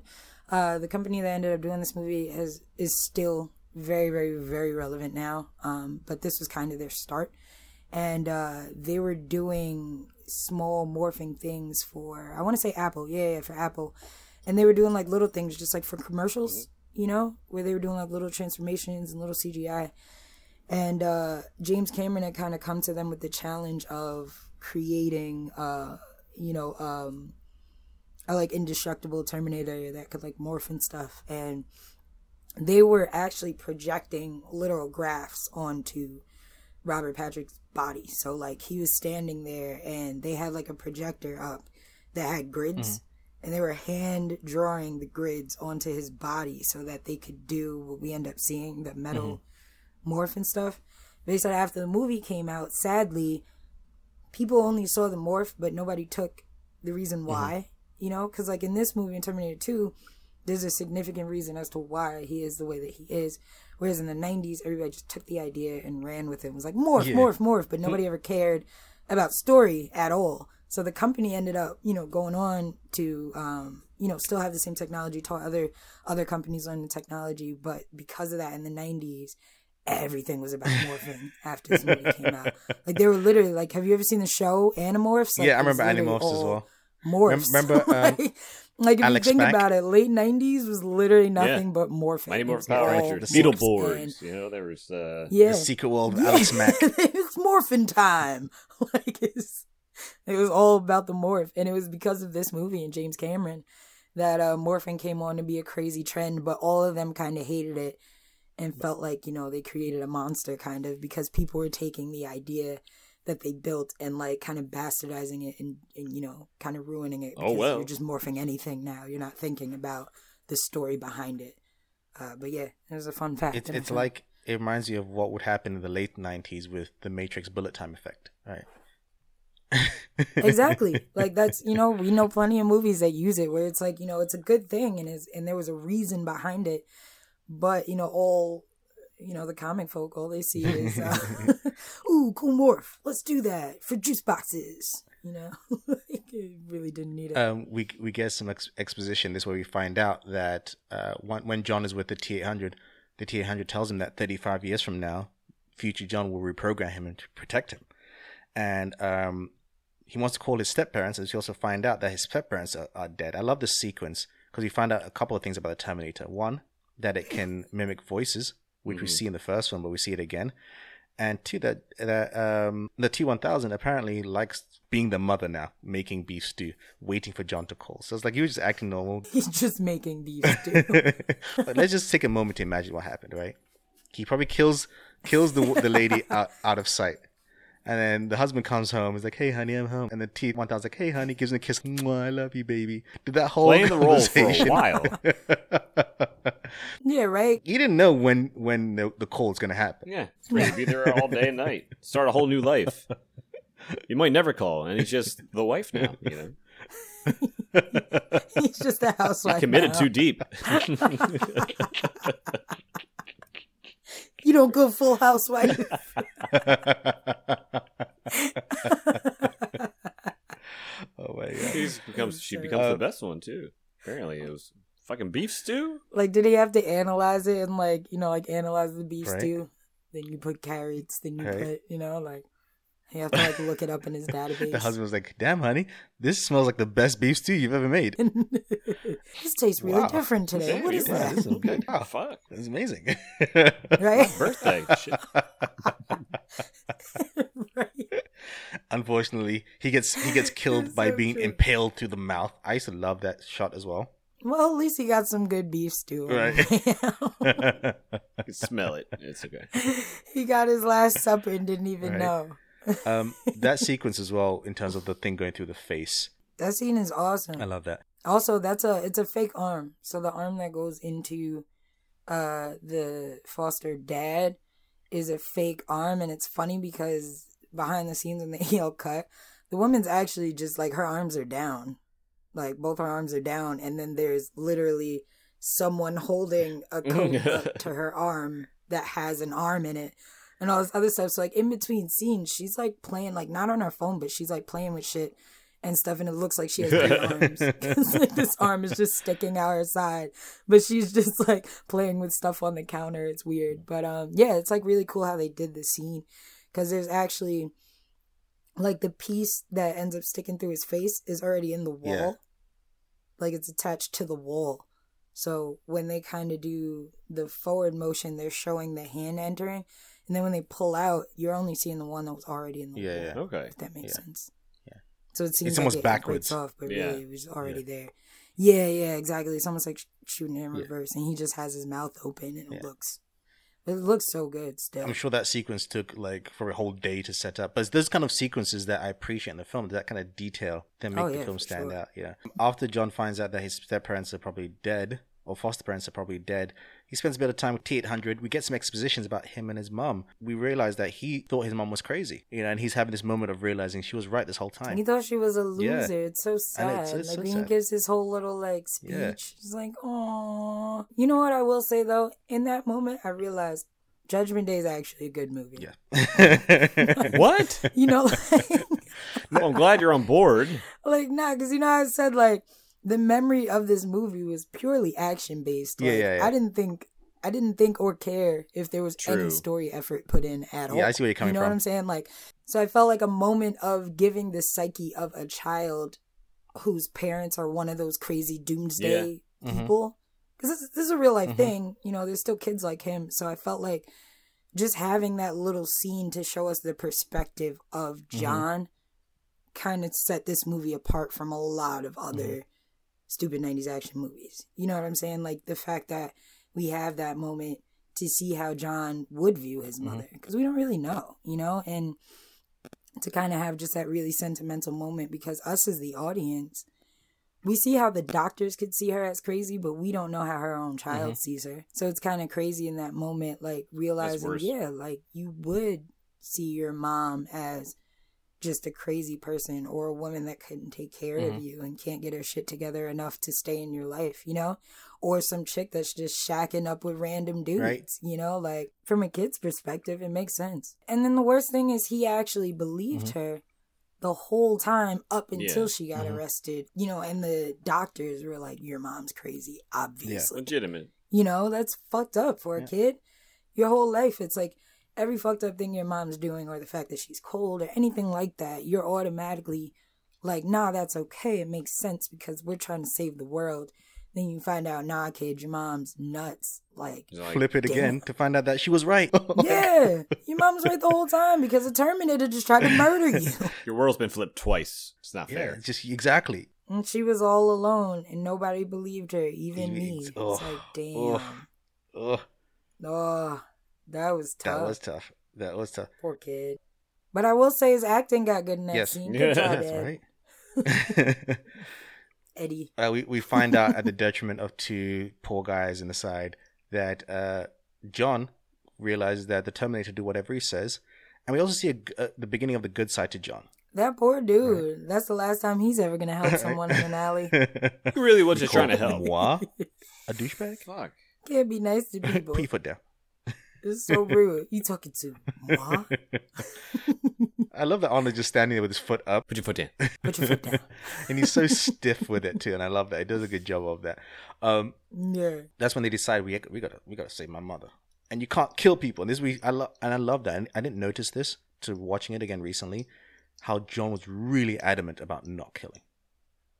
uh, the company that ended up doing this movie has is still very, very, very relevant now. Um, but this was kind of their start, and uh, they were doing small morphing things for I want to say Apple, yeah, yeah, for Apple, and they were doing like little things just like for commercials, you know, where they were doing like little transformations and little CGI. And uh, James Cameron had kind of come to them with the challenge of creating, uh, you know, um, a like indestructible Terminator that could like morph and stuff. And they were actually projecting literal graphs onto Robert Patrick's body. So like he was standing there and they had like a projector up that had grids mm. and they were hand drawing the grids onto his body so that they could do what we end up seeing, the metal mm-hmm. morph and stuff. They said after the movie came out, sadly, people only saw the morph, but nobody took the reason mm-hmm. why. You know, because like in this movie, in Terminator 2, there's a significant reason as to why he is the way that he is. Whereas in the 90s, everybody just took the idea and ran with it. It was like, morph, Yeah. morph, morph. But nobody ever cared about story at all. So the company ended up, you know, going on to, um, you know still have the same technology taught other other companies learn the technology but because of that in the 90s everything was about morphing after this movie came out like they were literally like have you ever seen the show animorphs like, yeah, I remember Animorphs as well. morphs remember, um, like, like if Alex you think Mack? about it late 90s was literally nothing but morphing Mighty It Morphin Power Rangers, the morphs Beetleborgs. and- You know, there was uh, yeah The Secret World of yeah. Alex Mack. it was morphin time. like it's, it was all about the morph, and it was because of this movie and James Cameron that uh, morphing came on to be a crazy trend. But all of them kind of hated it and felt like you know they created a monster kind of because people were taking the idea that they built and like kind of bastardizing it and, and you know kind of ruining it Oh, because well. you're just morphing anything now you're not thinking about the story behind it uh, but yeah it was a fun fact It's it's like it reminds you of what would happen in the late '90s with the Matrix bullet time effect, right? exactly like that's you know we know plenty of movies that use it where it's like you know it's a good thing and is and there was a reason behind it but you know all you know the comic folk all they see is uh, ooh cool morph let's do that for juice boxes you know really didn't need it um, we we get some ex- exposition. This way, we find out that uh, when, when John is with the T eight hundred, the T eight hundred tells him that thirty five years from now, future John will reprogram him and protect him, and um, he wants to call his step parents, and we also find out that his step parents are, are dead. I love this sequence because we find out a couple of things about the Terminator. One, that it can mimic voices, which we Mhm. see in the first one, but we see it again. And two, that that um, the T one thousand apparently likes being the mother now, making beef stew, waiting for John to call. So it's like you were just acting normal. he's just making beef stew but let's just take a moment to imagine what happened, right? He probably kills kills the the lady out, out of sight. And then the husband comes home. He's like, "Hey, honey, I'm home." And the T one thousand like, "Hey, honey," gives him a kiss. I love you, baby. Did that whole playing the role for a while. yeah right you didn't know when when the, the call is gonna happen. Yeah, it's ready to be there all day and night. Start a whole new life. You might never call, and he's just the wife now. You know, he's just a housewife committed now. too deep. you don't go full housewife oh my god. He's becomes she becomes Uh, the best one too. Apparently, it was fucking beef stew. Like, did he have to analyze it and like, you know, like analyze the beef Right. stew? Then you put carrots. Then you Right. put, you know, like you have to like look it up in his database. The husband was like, "Damn, honey, this smells like the best beef stew you've ever made." this tastes really Wow. different today. Yeah, what you that? This is good. Wow, Fuck. that's amazing. right? Birthday. Shit. right. Unfortunately, he gets he gets killed by so being true. impaled through the mouth. I used to love that shot as well. Well, at least he got some good beef stew. Right. the. You can smell it. It's okay. he got his last supper and didn't even Right. know. um, that sequence as well, in terms of the thing going through the face, That scene is awesome. I love that. Also, that's a it's a fake arm. So the arm that goes into uh the foster dad is a fake arm and it's funny because behind the scenes when they yell cut, the woman's actually just like her arms are down. Like both her arms are down and then there's literally someone holding a coat up to her arm that has an arm in it. And all this other stuff. So like in between scenes, she's like playing like not on her phone, but she's like playing with shit and stuff, and it looks like she has three arms. like this arm is just sticking out her side, but she's just like playing with stuff on the counter. It's weird, but um, yeah, it's like really cool how they did the scene because there's actually like the piece that ends up sticking through his face is already in the wall, Yeah. like it's attached to the wall. So when they kind of do the forward motion, they're showing the hand entering, and then when they pull out, you're only seeing the one that was already in the Yeah, wall. yeah. Okay. If that makes Yeah. sense. Yeah. So it seems It's like almost it backwards. off, but Yeah. really it was already there. Yeah, yeah, exactly. It's almost like shooting it in Yeah. reverse, and he just has his mouth open, and Yeah. it looks, it looks so good still. I'm sure that sequence took like for a whole day to set up. But it's those kind of sequences that I appreciate in the film, that kind of detail that make Oh, the film stand sure. out. Yeah. After John finds out that his step parents are probably dead, or foster parents are probably dead, he spends a bit of time with T800. We get some expositions about him and his mom. We realize that he thought his mom was crazy, you know, and he's having this moment of realizing she was right this whole time. He thought she was a Yeah. loser. It's so sad. it's- it's like so when he gives his whole little like speech, Yeah. he's like, "Oh." You know what I will say though? In that moment, I realized Judgment Day is actually a good movie. Yeah. What? You know, like, Well, I'm glad you're on board. like nah, because you know I said like the memory of this movie was purely action based. Yeah, Like, yeah, yeah. I didn't think I didn't think or care if there was True. any story effort put in at all. Yeah, I see where you're coming from. you know from. what I'm saying? Like, so I felt like a moment of giving the psyche of a child whose parents are one of those crazy doomsday Mhm. people. Because this, this is a real life Mhm. thing. You know, there's still kids like him. So I felt like just having that little scene to show us the perspective of Mm-hmm. John kind of set this movie apart from a lot of other Mm-hmm. Stupid 90s action movies. You know what I'm saying? Like the fact that we have that moment to see how John would view his Mm-hmm. mother because we don't really know, you know? And to kind of have just that really sentimental moment because us as the audience, we see how the doctors could see her as crazy, but we don't know how her own child Mhm. sees her. So it's kind of crazy in that moment, like realizing, yeah, like you would see your mom as just a crazy person or a woman that couldn't take care of Mhm. you and can't get her shit together enough to stay in your life, you know? Or some chick that's just shacking up with random dudes, Right. you know? Like, from a kid's perspective, it makes sense. And then the worst thing is, he actually believed Mhm. her the whole time up until Yeah. she got Mhm. arrested, you know? And the doctors were like, Your mom's crazy, obviously. Legitimate. You know, that's fucked up for a kid. Your whole life, it's like every fucked up thing your mom's doing, or the fact that she's cold, or anything like that, you're automatically like, nah, that's okay. It makes sense because we're trying to save the world. Then you find out, nah, kid, your mom's nuts. Like, like, Flip it again to find out that she was right. yeah, your mom's right the whole time because the Terminator just tried to murder you. Your world's been flipped twice. It's not yeah, fair. just exactly. And she was all alone, and nobody believed her, even Even- me. It's oh, like, damn. oh. Oh, Ugh, that was tough. that was tough. That was tough. Poor kid. But I will say his acting got good in that Yes. scene. Yeah, Good job, That's right. Eddie. uh, we we find out at the detriment of two poor guys in the side that uh, John realizes that the Terminator do whatever he says, and we also see a g uh, the beginning of the good side to John. That poor dude. That's the last time he's ever gonna help someone in an alley. He really was You just trying to call help. Moi a douchebag? Fuck. Can't be nice to people. Put your foot down. It's so rude. You talking to moi? I love that Arnold just standing there with his foot up, Put your foot down. Put your foot down. and he's so stiff with it too, and I love that. He does a good job of that. Um, Yeah. that's when they decide we we gotta we gotta save my mother, and you can't kill people. And this we I love and I love that. And I didn't notice this to watching it again recently, how John was really adamant about not killing.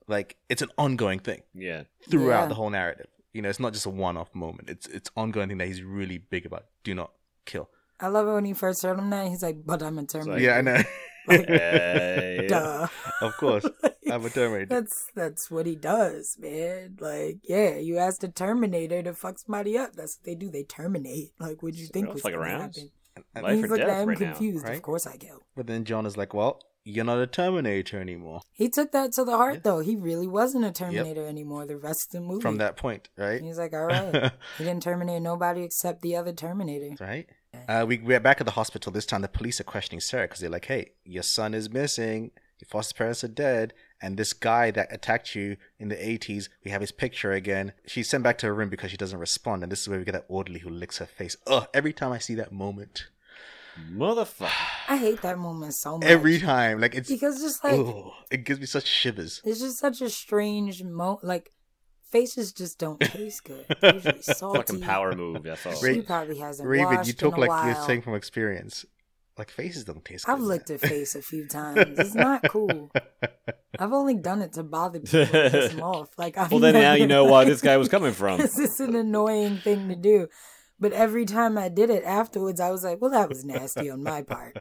Like it's an ongoing thing Yeah. throughout Yeah. the whole narrative. You know, it's not just a one-off moment. It's it's ongoing thing that he's really big about. Do not kill. I love it when he first heard him that. He's like, but I'm a Terminator. yeah, I know. Hey. Duh. of course, I'm a Terminator. That's that's what he does, man. Like, yeah, you ask the Terminator to fuck somebody up. That's what they do. They terminate. Like, what'd you think was fuck gonna around. happen? And- Life He's or like, death I'm right now, confused. right? Of course I go. But then John is like, "Well, you're not a Terminator anymore." He took that to the heart, Yeah. though. He really wasn't a Terminator anymore. The rest of the movie. From that point, right? He's like, all right. he didn't terminate nobody except the other Terminator. right? Uh, we, we're back at the hospital. This time, the police are questioning Sarah because they're like, hey, your son is missing. Your foster parents are dead. And this guy that attacked you in the 80s, we have his picture again. She's sent back to her room because she doesn't respond. And this is where we get that orderly who licks her face. Ugh, every time I see that moment. Motherfucker. I hate that moment so much. Every time. Like, it's. Because just like, ugh, it gives me such shivers. it's just such a strange mo. Like, faces just don't taste good. They're usually salty. Fucking power move. That's all. Ra- She probably hasn't Raven, you talk in a like while. you're saying from experience. Like, faces don't taste I've good. licked a face a few times. It's not cool. I've only done it to bother people, and piss them off. Like, I've Well, then now you know why this guy was coming from. This is an annoying thing to do. But every time I did it afterwards, I was like, well, that was nasty on my part.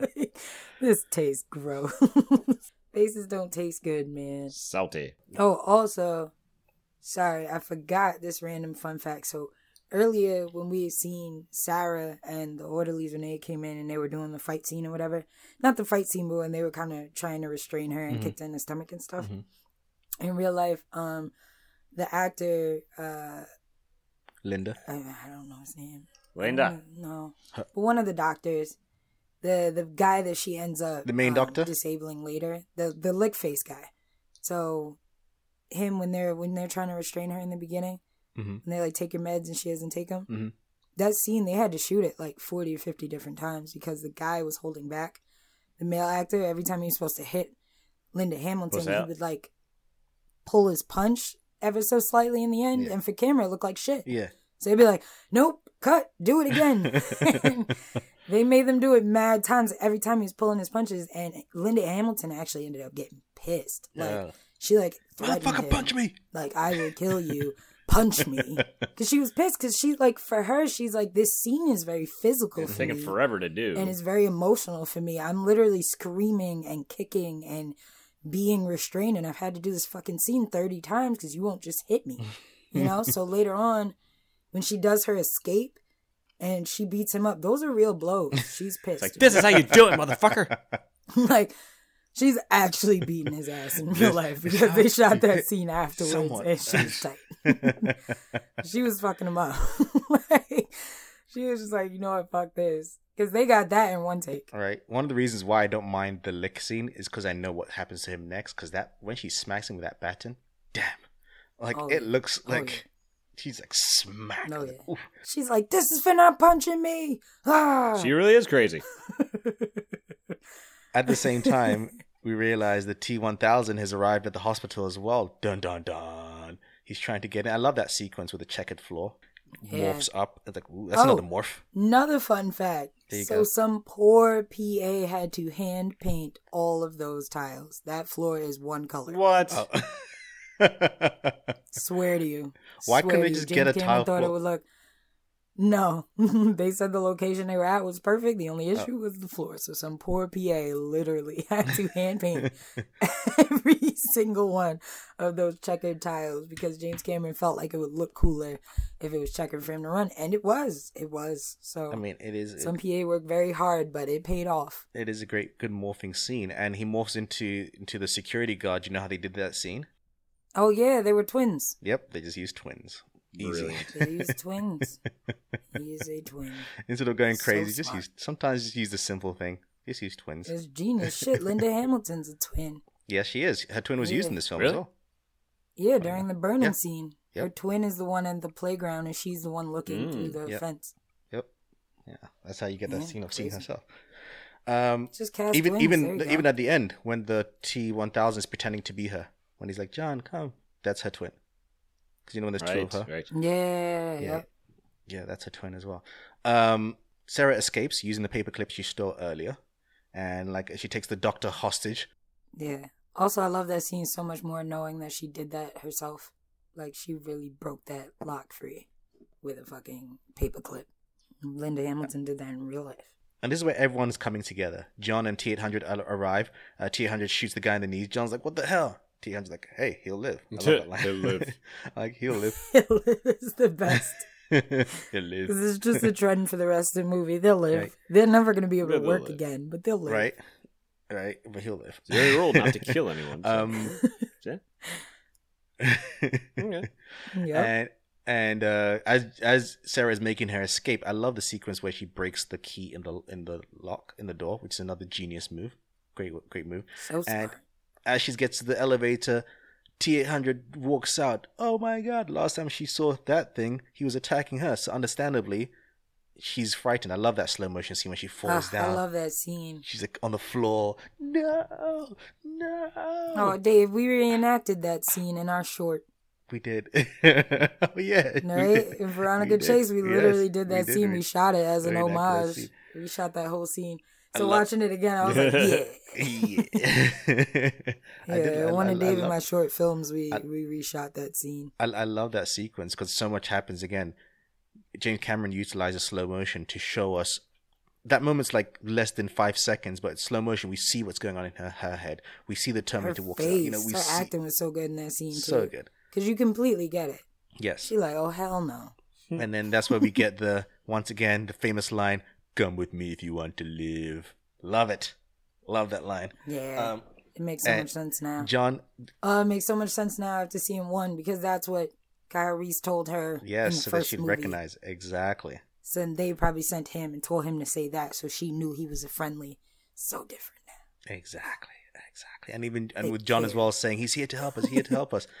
Like, this tastes gross. Faces don't taste good, man. Salty. Oh, also, sorry, I forgot this random fun fact. So earlier when we had seen Sarah and the orderlies when they came in and they were doing the fight scene or whatever, not the fight scene, but when they were kind of trying to restrain her and Mhm. kicked her in the stomach and stuff. Mhm. In real life, um, the actor, uh, Linda. I, I don't know his name. Linda. I don't know. Huh. But one of the doctors, the the guy that she ends up The main um, doctor? disabling later, the the lick face guy. So him when they're when they're trying to restrain her in the beginning, hmm and they like take your meds and she doesn't take them. Mhm. That scene they had to shoot it like forty or fifty different times because the guy was holding back. The male actor every time he was supposed to hit Linda Hamilton, he would like pull his punch ever so slightly in the end, Yeah. and for camera it looked like shit. Yeah. So they'd be like, "Nope, cut, do it again." they made them do it mad times every time he was pulling his punches, and Linda Hamilton actually ended up getting pissed. Like Yeah. she like Motherfucker, him, punch me. like I will kill you, punch me, because she was pissed. Because she like for her, she's like this scene is very physical It's for taking me forever to do. and it's very emotional for me. I'm literally screaming and kicking and being restrained, and I've had to do this fucking scene 30 times because you won't just hit me, mm. you know? so later on, when she does her escape and she beats him up, those are real blows. She's pissed. Like this is how you do it, motherfucker. like, she's actually beating his ass in real life because they shot that scene afterwards Somewhat. and she was tight. she was fucking him up. like, she was just like, you know what, fuck this. Because they got that in one take. All right. One of the reasons why I don't mind the lick scene is because I know what happens to him next. Because that when she smacks him with that baton, damn, like Oh, it looks Oh, like yeah. she's like smacked. Oh, Like, yeah. oof. She's like, this is for not punching me. Ah. She really is crazy. At the same time, we realize the T1000 has arrived at the hospital as well. Dun dun dun. He's trying to get in. I love that sequence with the checkered floor. Yeah. Morphs up. It's like, ooh, that's Oh. another morph. Another fun fact. There you So go. some poor PA had to hand paint all of those tiles. That floor is one color. What? Oh. Swear to you. Why Swear couldn't they just James get a Cameron tile thought it floor? would look. No, they said the location they were at was perfect. The Oh. only issue was the floor. So some poor PA literally had to hand paint every single one of those checkered tiles because James Cameron felt like it would look cooler if it was checkered for him to run, and it was. It was. So I mean, it is. some PA worked very hard, but it paid off. it is a great, good morphing scene, and he morphs into into the security guard. You know how they did that scene? Oh yeah, they were twins. Yep, they just used twins. Easy. Brilliant. They used twins. He is a twin. Instead of going So crazy, just smart. use. Sometimes just use the simple thing. Just use twins. It's genius shit. Linda Hamilton's a twin. Yes, she is. Her twin was used in this film Really? as well. Yeah, during the burning Yeah. scene. Yep. Her twin is the one in the playground and she's the one looking Mm, through the yep. fence. Yep. Yeah, that's how you get that Yeah, scene of seeing herself. Um, Just cast even twins. There even even go. at the end when the T one thousand is pretending to be her, when he's like, "John, come," that's her twin. Because you know when there's two of her. right. Yeah, Yeah. yep. Yeah, that's her twin as well. Um, Sarah escapes using the paperclip she stole earlier, and like she takes the doctor hostage. Yeah. Also, I love that scene so much more knowing that she did that herself. Like, she really broke that lock free with a fucking paperclip. Linda Hamilton did that in real life. And this is where everyone's coming together. John and T800 arrive. Uh, T800 shoots the guy in the knees. John's like, "What the hell?" T800's like, "Hey, he'll live." I love that line. He'll live. like he'll live. it's the best. he'll live. This is just a trend for the rest of the movie. They'll live. Right. They're never going to be able to work live. again, but they'll live. Right, right. But he'll live. It's very rule not to kill anyone. so- Um, Yeah. Okay. Yep. and and uh, as as Sarah is making her escape, I love the sequence where she breaks the key in the in the lock in the door, which is another genius move. Great, great move. so smart. and as she gets to the elevator, T800 walks out. Oh my god, last time she saw that thing, he was attacking her. So understandably, she's frightened. I love that slow motion scene when she falls Ah, down. I love that scene. She's like on the floor. No, no. Oh, Dave, we reenacted that scene in our short. we did. oh yeah. did. In Veronica We did. Chase, we Yes, literally did that we scene. We We shot it as an homage. We shot that whole scene. So love- watching it again, I was like, yeah. yeah. I Yeah, did- one I- of I Dave love- my short films, we, I- we reshot that scene. I, I love that sequence because so much happens again. James Cameron utilizes slow motion to show us that moment's like less than five seconds, but slow motion we see what's going on in her, her head. We see the Terminator face, out. You know, we her see acting was so good in that scene, too. so good. Because you completely get it. Yes, She like, oh, hell no. and then that's where we get the once again the famous line, "Come with me if you want to live." Love it, love that line. Yeah. Um, it makes so much sense now. John, Uh, it makes so much sense now after seeing one because that's what Kyle Reese told her yes, so that she'd movie. recognize exactly. So they probably sent him and told him to say that, so she knew he was a friendly. So different now. Exactly, exactly. And even and with John as well saying he's here to help us, here to help us.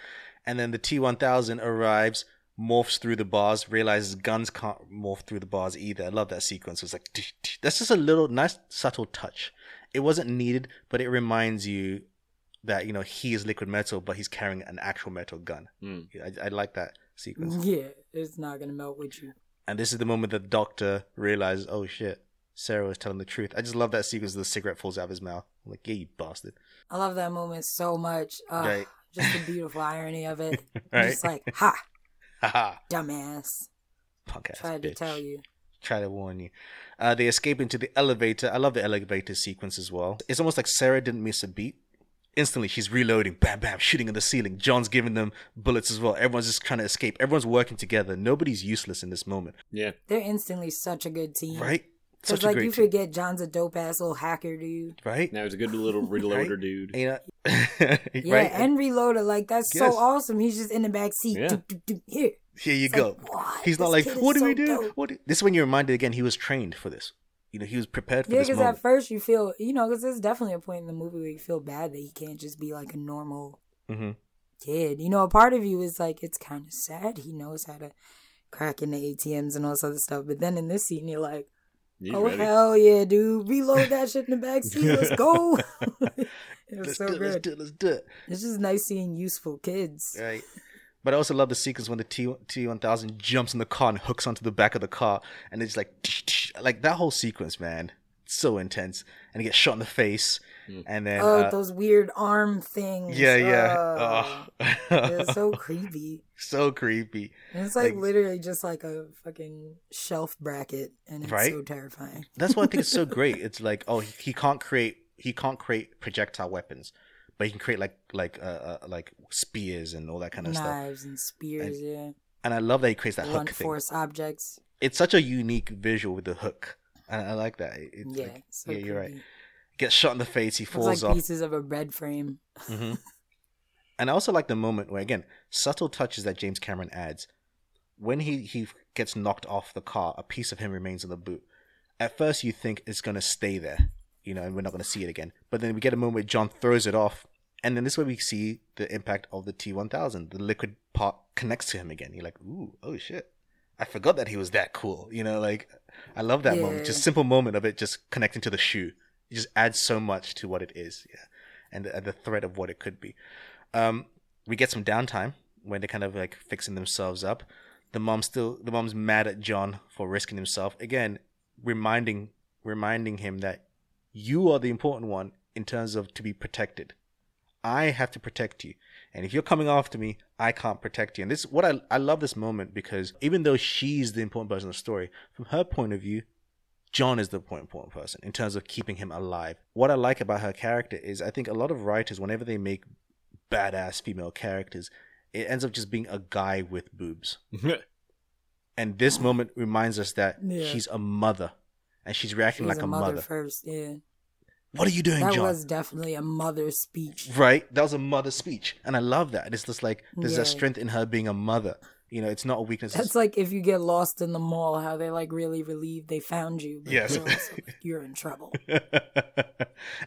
And then the T one thousand arrives, morphs through the bars, realizes guns can't morph through the bars either. I love that sequence. It's like tsh, tsh. that's just a little nice subtle touch. It wasn't needed, but it reminds you that you know he is liquid metal, but he's carrying an actual metal gun. Mm. I, I like that sequence. Yeah, it's not gonna melt with you. And this is the moment that the doctor realizes, oh shit, Sarah was telling the truth. I just love that sequence. The cigarette falls out of his mouth. I'm like, yeah, you bastard. I love that moment so much. Uh, Right. Just the beautiful irony of it. Right. Just like, ha, Haha, dumbass. punk ass Tried to tell you. Try to warn you. Uh, they escape into the elevator. I love the elevator sequence as well. It's almost like Sarah didn't miss a beat. Instantly, she's reloading, bam, bam, shooting at the ceiling. John's giving them bullets as well. Everyone's just trying to escape. Everyone's working together. Nobody's useless in this moment, Yeah. They're instantly such a good team. right? Because Such like you team, forget John's a dope ass little hacker dude. right? Now he's a good little reloader Right? dude. You know, Yeah, right? and reloader. Like that's Yes. so awesome. He's just in the back seat. Yeah. Doop, doop, doop. Here. Here you It's go. like, what? He's not like, what do we do? dope. What? Do... This is when you're reminded again. He was trained for this. You know, he was prepared for Yeah, this because at first you feel, you know, because there's definitely a point in the movie where you feel bad that he can't just be like a normal hmm kid. You know, a part of you is like, it's kind of sad. He knows how to crack into ATMs and all this other stuff. But then in this scene, you're like, He's oh, ready. hell yeah, dude. Reload that shit in the back seat. Let's go. it was Let's so do it. Let's good. do. Let's do it. It's just nice seeing useful kids. Right. But I also love the sequence when the T T one thousand jumps in the car and hooks onto the back of the car, and it's like, like that whole sequence, man, It's so intense. And he gets shot in the face, Mm. and then Oh, uh, those weird arm things. yeah, yeah, Oh, oh. It's so creepy. so creepy. And it's like, Like- literally just like a fucking shelf bracket, and it's Right? so terrifying. That's why I think it's so great. It's like, oh, he, he can't create he can't create projectile weapons, but he can create like like uh, uh like spears and all that kind of stuff. Knives and spears, yeah. And I love that he creates that Blunt hook thing. force objects. It's such a unique visual with the hook, and I like that. It's yeah, like- so yeah, you're right. Gets shot in the face, he It's falls like off. pieces of a bread frame. hmm and I also like the moment where, again, subtle touches that James Cameron adds. When he, he gets knocked off the car, a piece of him remains in the boot. At first, you think it's going to stay there, you know, and we're not going to see it again. But then we get a moment where John throws it off, and then this way we see the impact of the T1000. The liquid part connects to him again. You're like, ooh, oh shit. I forgot that he was that cool. You know, like, I love that moment. Just simple moment of it just connecting to the shoe. It just adds so much to what it is. Yeah. And the, the threat of what it could be. Um, we get some downtime when they're kind of like fixing themselves up. The mom's still the mom's mad at John for risking himself again, reminding reminding him that you are the important one in terms of to be protected. I have to protect you, and if you're coming after me, I can't protect you. And this what I I love this moment because even though she's the important person in the story, from her point of view, John is the point important person in terms of keeping him alive. What I like about her character is I think a lot of writers, whenever they make badass female characters, it ends up just being a guy with boobs. And this moment reminds us that Yeah. she's a mother and she's reacting She was like a a mother, mother. first, yeah. What are you doing, That John? was definitely a mother speech. Right? That was a mother speech. And I love that. It's just like there's Yeah. a strength in her being a mother. You know, it's not a weakness. That's like if you get lost in the mall, how they're like really relieved they found you. But Yes. you're, also like, you're in trouble.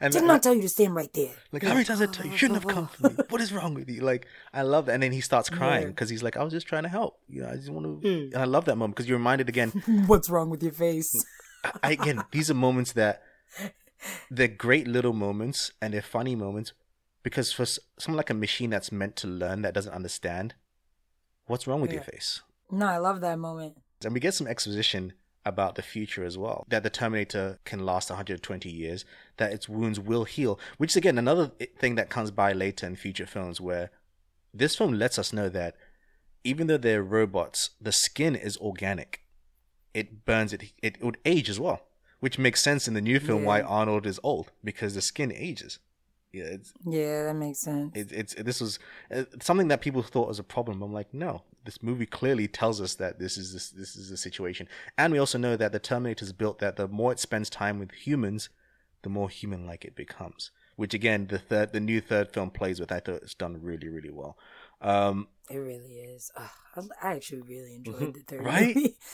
and Did not tell you to stand right there. Like, how many times I tell you, you shouldn't have come for me. What is wrong with you? Like, I love that. And then he starts crying Yeah. because he's like, I was just trying to help. You know, I just want to. Mm. And I love that moment because you're reminded again. What's wrong with your face? I, again, these are moments that they're great little moments and they're funny moments because for s- someone like a machine that's meant to learn that doesn't understand, what's wrong with your face? No, I love that moment. And we get some exposition about the future as well. That the Terminator can last 120 years, that its wounds will heal, which is again another thing that comes by later in future films where this film lets us know that even though they're robots, the skin is organic. It burns it, it would age as well, which makes sense in the new film why Arnold is old because the skin ages. Yeah, it's, Yeah, that makes sense. it, it's this was uh, something that people thought was a problem. I'm like, no, this movie clearly tells us that this is this, this is the situation, and we also know that the Terminator is built that the more it spends time with humans, the more human-like it becomes. Which again, the third, the new third film plays with. I thought it's done really, really well. Um, It really is. Ugh, I, actually really enjoyed the third Mm-hmm. Right? movie.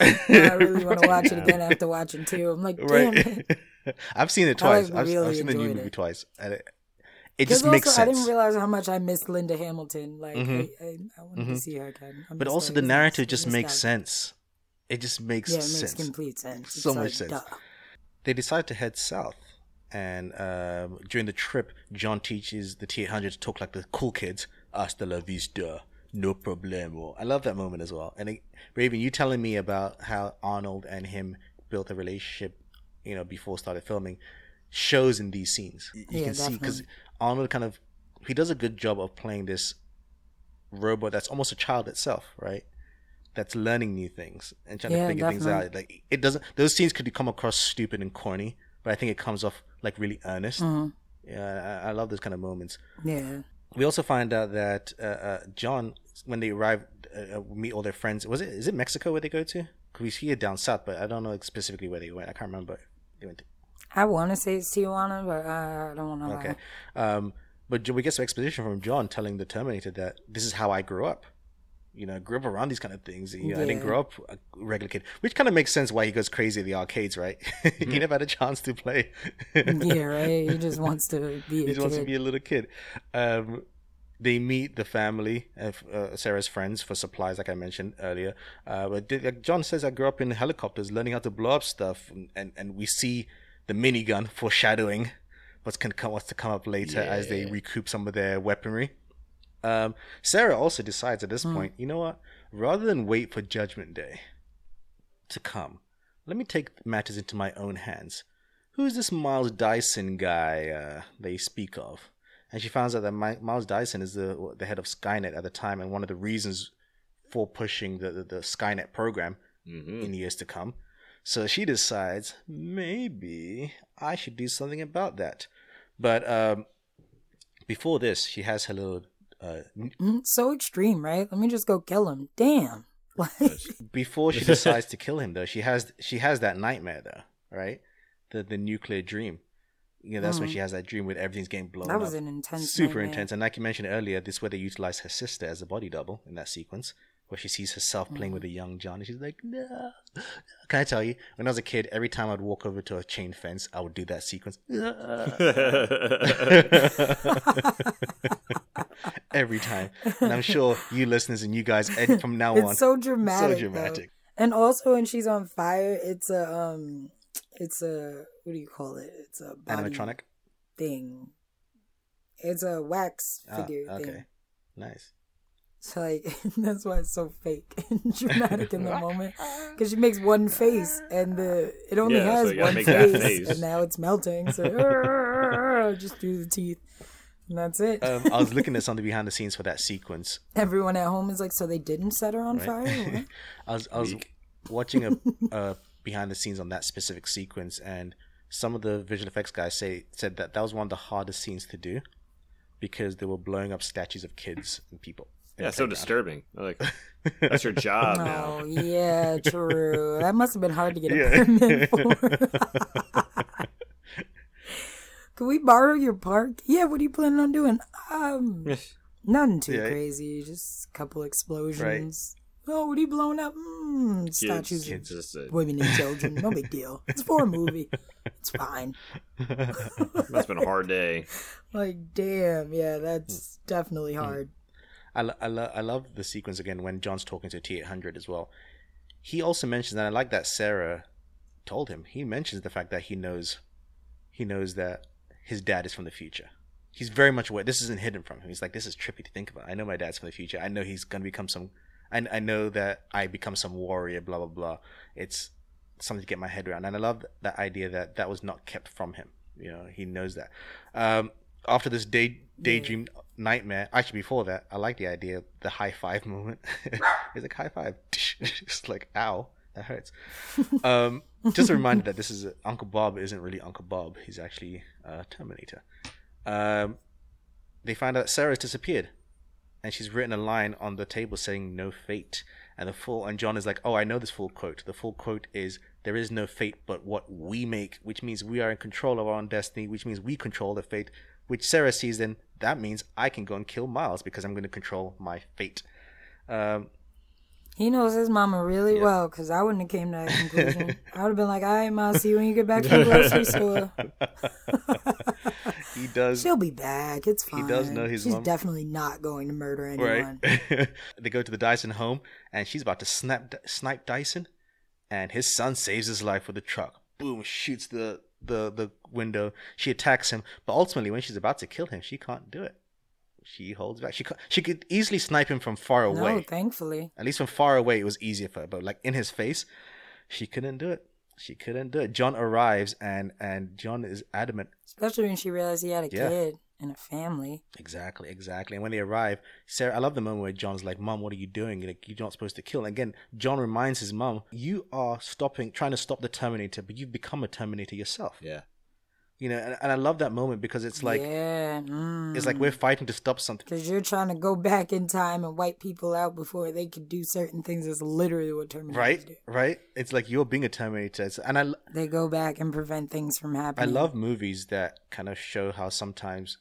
I really want to watch it again after watching two. I'm like, damn. right? I've seen it like, twice. I've, really I've seen the new enjoyed movie it. twice, it, just makes also, I didn't realize how much I missed Linda Hamilton. Like, Mhm. I, I, I wanted to Mhm. see her again. I but also the narrative just makes sense. It just makes Yeah, it makes sense. complete sense. It's So much sense. duh. they decide to head south and um, during the trip, John teaches the T800 to talk like the cool kids. Hasta la vista, no problemo. I love that moment as well. And it, Raven, you telling me about how Arnold and him built a relationship, you know, before started filming, shows in these scenes. You Yeah, can see because definitely. Arnold kind of he does a good job of playing this robot that's almost a child itself, right? That's learning new things and trying Yeah, to figure things out. Like it doesn't; those scenes could come across stupid and corny, but I think it comes off like really earnest. Mhm. Yeah, I, I love those kind of moments. Yeah. We also find out that uh, uh, John, when they arrive, uh, uh, meet all their friends. Was it is it Mexico where they go to? 'Cause we see it down south, but I don't know specifically where they went. I can't remember. They went to I want to say it's Tijuana, but I don't want to Okay. Um, but we get some exposition from John telling the Terminator that this is how I grew up. You know, I grew up around these kind of things. You know, I didn't grow up a regular kid, which kind of makes sense why he goes crazy at the arcades, right? he never had a chance to play. yeah, right. He just wants to be he a just wants to be a little kid. Um, they meet the family of uh, Sarah's friends for supplies, like I mentioned earlier. Uh, but like John says, I grew up in helicopters, learning how to blow up stuff, and, and, and we see the minigun foreshadowing what's can come what's to come up later as they recoup some of their weaponry. Um, Sarah also decides at this point, you know what? Rather than wait for Judgment Day to come, let me take matters into my own hands. Who's this Miles Dyson guy uh, they speak of? And she finds out that Mi- Miles Dyson is the the head of Skynet at the time, and one of the reasons for pushing the the, the Skynet program hmm in years to come. So she decides maybe I should do something about that. But um, before this, she has her little. Uh, Mm, so extreme, right? Let me just go kill him. Damn. Like, before she decides to kill him, though, she has she has that nightmare, though, right? The the nuclear dream. You know, that's when Mhm. she has that dream where everything's getting blown up. that was up. an intense. super nightmare. intense. And like you mentioned earlier, this is where they utilize her sister as a body double in that sequence, where she sees herself playing with a young John, and she's like, "No." Can I tell you? When I was a kid, every time I'd walk over to a chain fence, I would do that sequence. every time, and I'm sure you listeners and you guys, and from now on, so dramatic. so though. dramatic. And also, when she's on fire, it's a um, it's a what do you call it? It's a Animatronic. thing. It's a wax Ah, figure okay, thing. nice. So like that's why it's so fake and dramatic in the moment because she makes one face and the it only Yeah, has you gotta one face, face. and now it's melting. So just through the teeth, and that's it. Um, I was looking at something behind the scenes for that sequence. Everyone at home is like, so they didn't set her on right? fire. I was I was Weak. watching a uh, behind the scenes on that specific sequence, and some of the visual effects guys say said that that was one of the hardest scenes to do because they were blowing up statues of kids and people. In yeah, the so playground. disturbing. Like that's your job now. Oh yeah, true. That must have been hard to get a Yeah. permit for. Can we borrow your park? Yeah, what are you planning on doing? Um, nothing too Yeah. crazy. Just a couple explosions. Oh, what are you blowing up? Mm, statues Kids, of just women and children. No big deal. It's for a movie. It's fine. must have been a hard day. Like, damn, yeah, that's definitely hard. I, lo- I, lo- I love the sequence again when John's talking to T eight hundred as well. He also mentions, and I like that Sarah told him. He mentions the fact that he knows, he knows that his dad is from the future. He's very much aware. This isn't hidden from him. He's like, this is trippy to think about. I know my dad's from the future. I know he's gonna become some. I, I know that I become some warrior. Blah blah blah. It's something to get my head around, and I love that idea that that was not kept from him. You know, he knows that. Um, after this day daydream nightmare, actually before that, I like the idea of the high five moment. it's like high five. it's like ow, that hurts. Um, just a reminder that this is Uncle Bob isn't really Uncle Bob. He's actually uh, Terminator. Um, they find out Sarah's disappeared, and she's written a line on the table saying "No fate." And the full and John is like, "Oh, I know this full quote. The full quote is." There is no fate but what we make, which means we are in control of our own destiny, which means we control the fate, which Sarah sees then that means I can go and kill Miles because I'm going to control my fate. Um, He knows his mama really Yeah. well because I wouldn't have came to that conclusion. I would have been like, "All right, ma, see you when you get back from the grocery store. he does She'll be back. It's fine. He does know his She's mom- definitely not going to murder anyone. right. they go to the Dyson home, and she's about to snap snipe Dyson, and his son saves his life with a truck. Boom! Shoots the the the window. She attacks him, but ultimately, when she's about to kill him, she can't do it. She holds back. She she could easily snipe him from far away. No, thankfully. At least from far away, it was easier for her. But like in his face, she couldn't do it. She couldn't do it. John arrives, and and John is adamant. Especially when she realized he had a Yeah. kid and a family. Exactly, exactly. And when they arrive, Sarah, I love the moment where John's like, "Mom, what are you doing? Like, you're not supposed to kill." And again, John reminds his mom, "You are stopping, trying to stop the Terminator, but you've become a Terminator yourself." Yeah. You know, and, and I love that moment because it's like yeah, mm. it's like we're fighting to stop something. Because you're trying to go back in time and wipe people out before they could do certain things. That's literally what Terminator. Right, do. right. It's like you're being a Terminator, It's- and I, They go back and prevent things from happening. I love movies that kind of show how sometimes,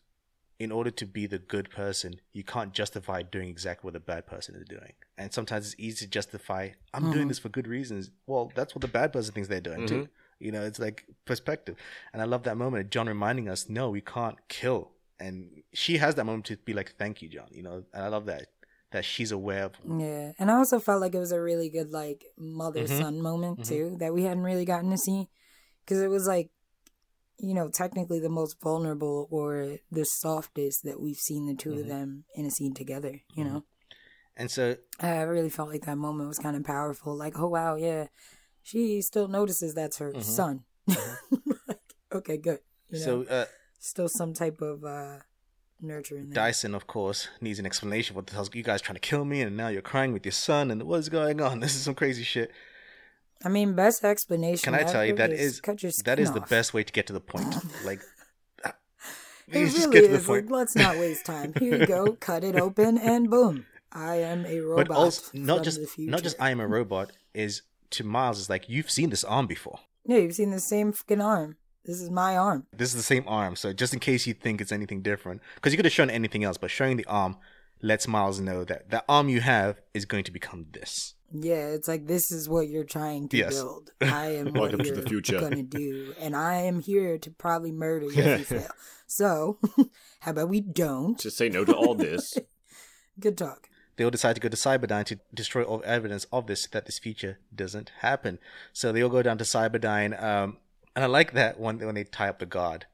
in order to be the good person, you can't justify doing exactly what the bad person is doing. And sometimes it's easy to justify, I'm doing Mhm. this for good reasons. Well, that's what the bad person thinks they're doing too. You know, it's like perspective. And I love that moment of John reminding us, no, we can't kill. And she has that moment to be like, thank you, John. You know, and I love that that she's aware of. Yeah, and I also felt like it was a really good like mother son moment Mhm. too that we hadn't really gotten to see because it was like, you know, technically the most vulnerable or the softest that we've seen the 2 of Mhm. them in a scene together. You Mhm. know, And so, I really felt like that moment was kind of powerful. Like, oh wow, yeah, she still notices that's her Mhm. son. like, okay, good. You know, so uh, still some type of uh nurture in there. Dyson, of course, needs an explanation. What the hell's you guys trying to kill me? And now you're crying with your son. And what's going on? This is some crazy shit. I mean, best explanation. Can I tell you that is cut your that is the best way to get to the point. Like, It you just get to the is. Like, point. let's not waste time. Here you go. Cut it open, and boom. I am a robot. But also, not just not just I am a robot. Is to Miles is like you've seen this arm before. Yeah, you've seen the same fucking arm. This is my arm. This is the same arm. So just in case you think it's anything different, because you could have shown anything else, but showing the arm lets Miles know that the arm you have is going to become this. Yeah, it's like this is what you're trying to Yes. build. I am Welcome to the future. gonna do, and I am here to probably murder you if you fail. So, how about we don't? Just say no to all this. Good talk. they all decide to go to Cyberdyne to destroy all evidence of this, that this future doesn't happen. So they all go down to Cyberdyne. Um, and I like that when, when they tie up the guard,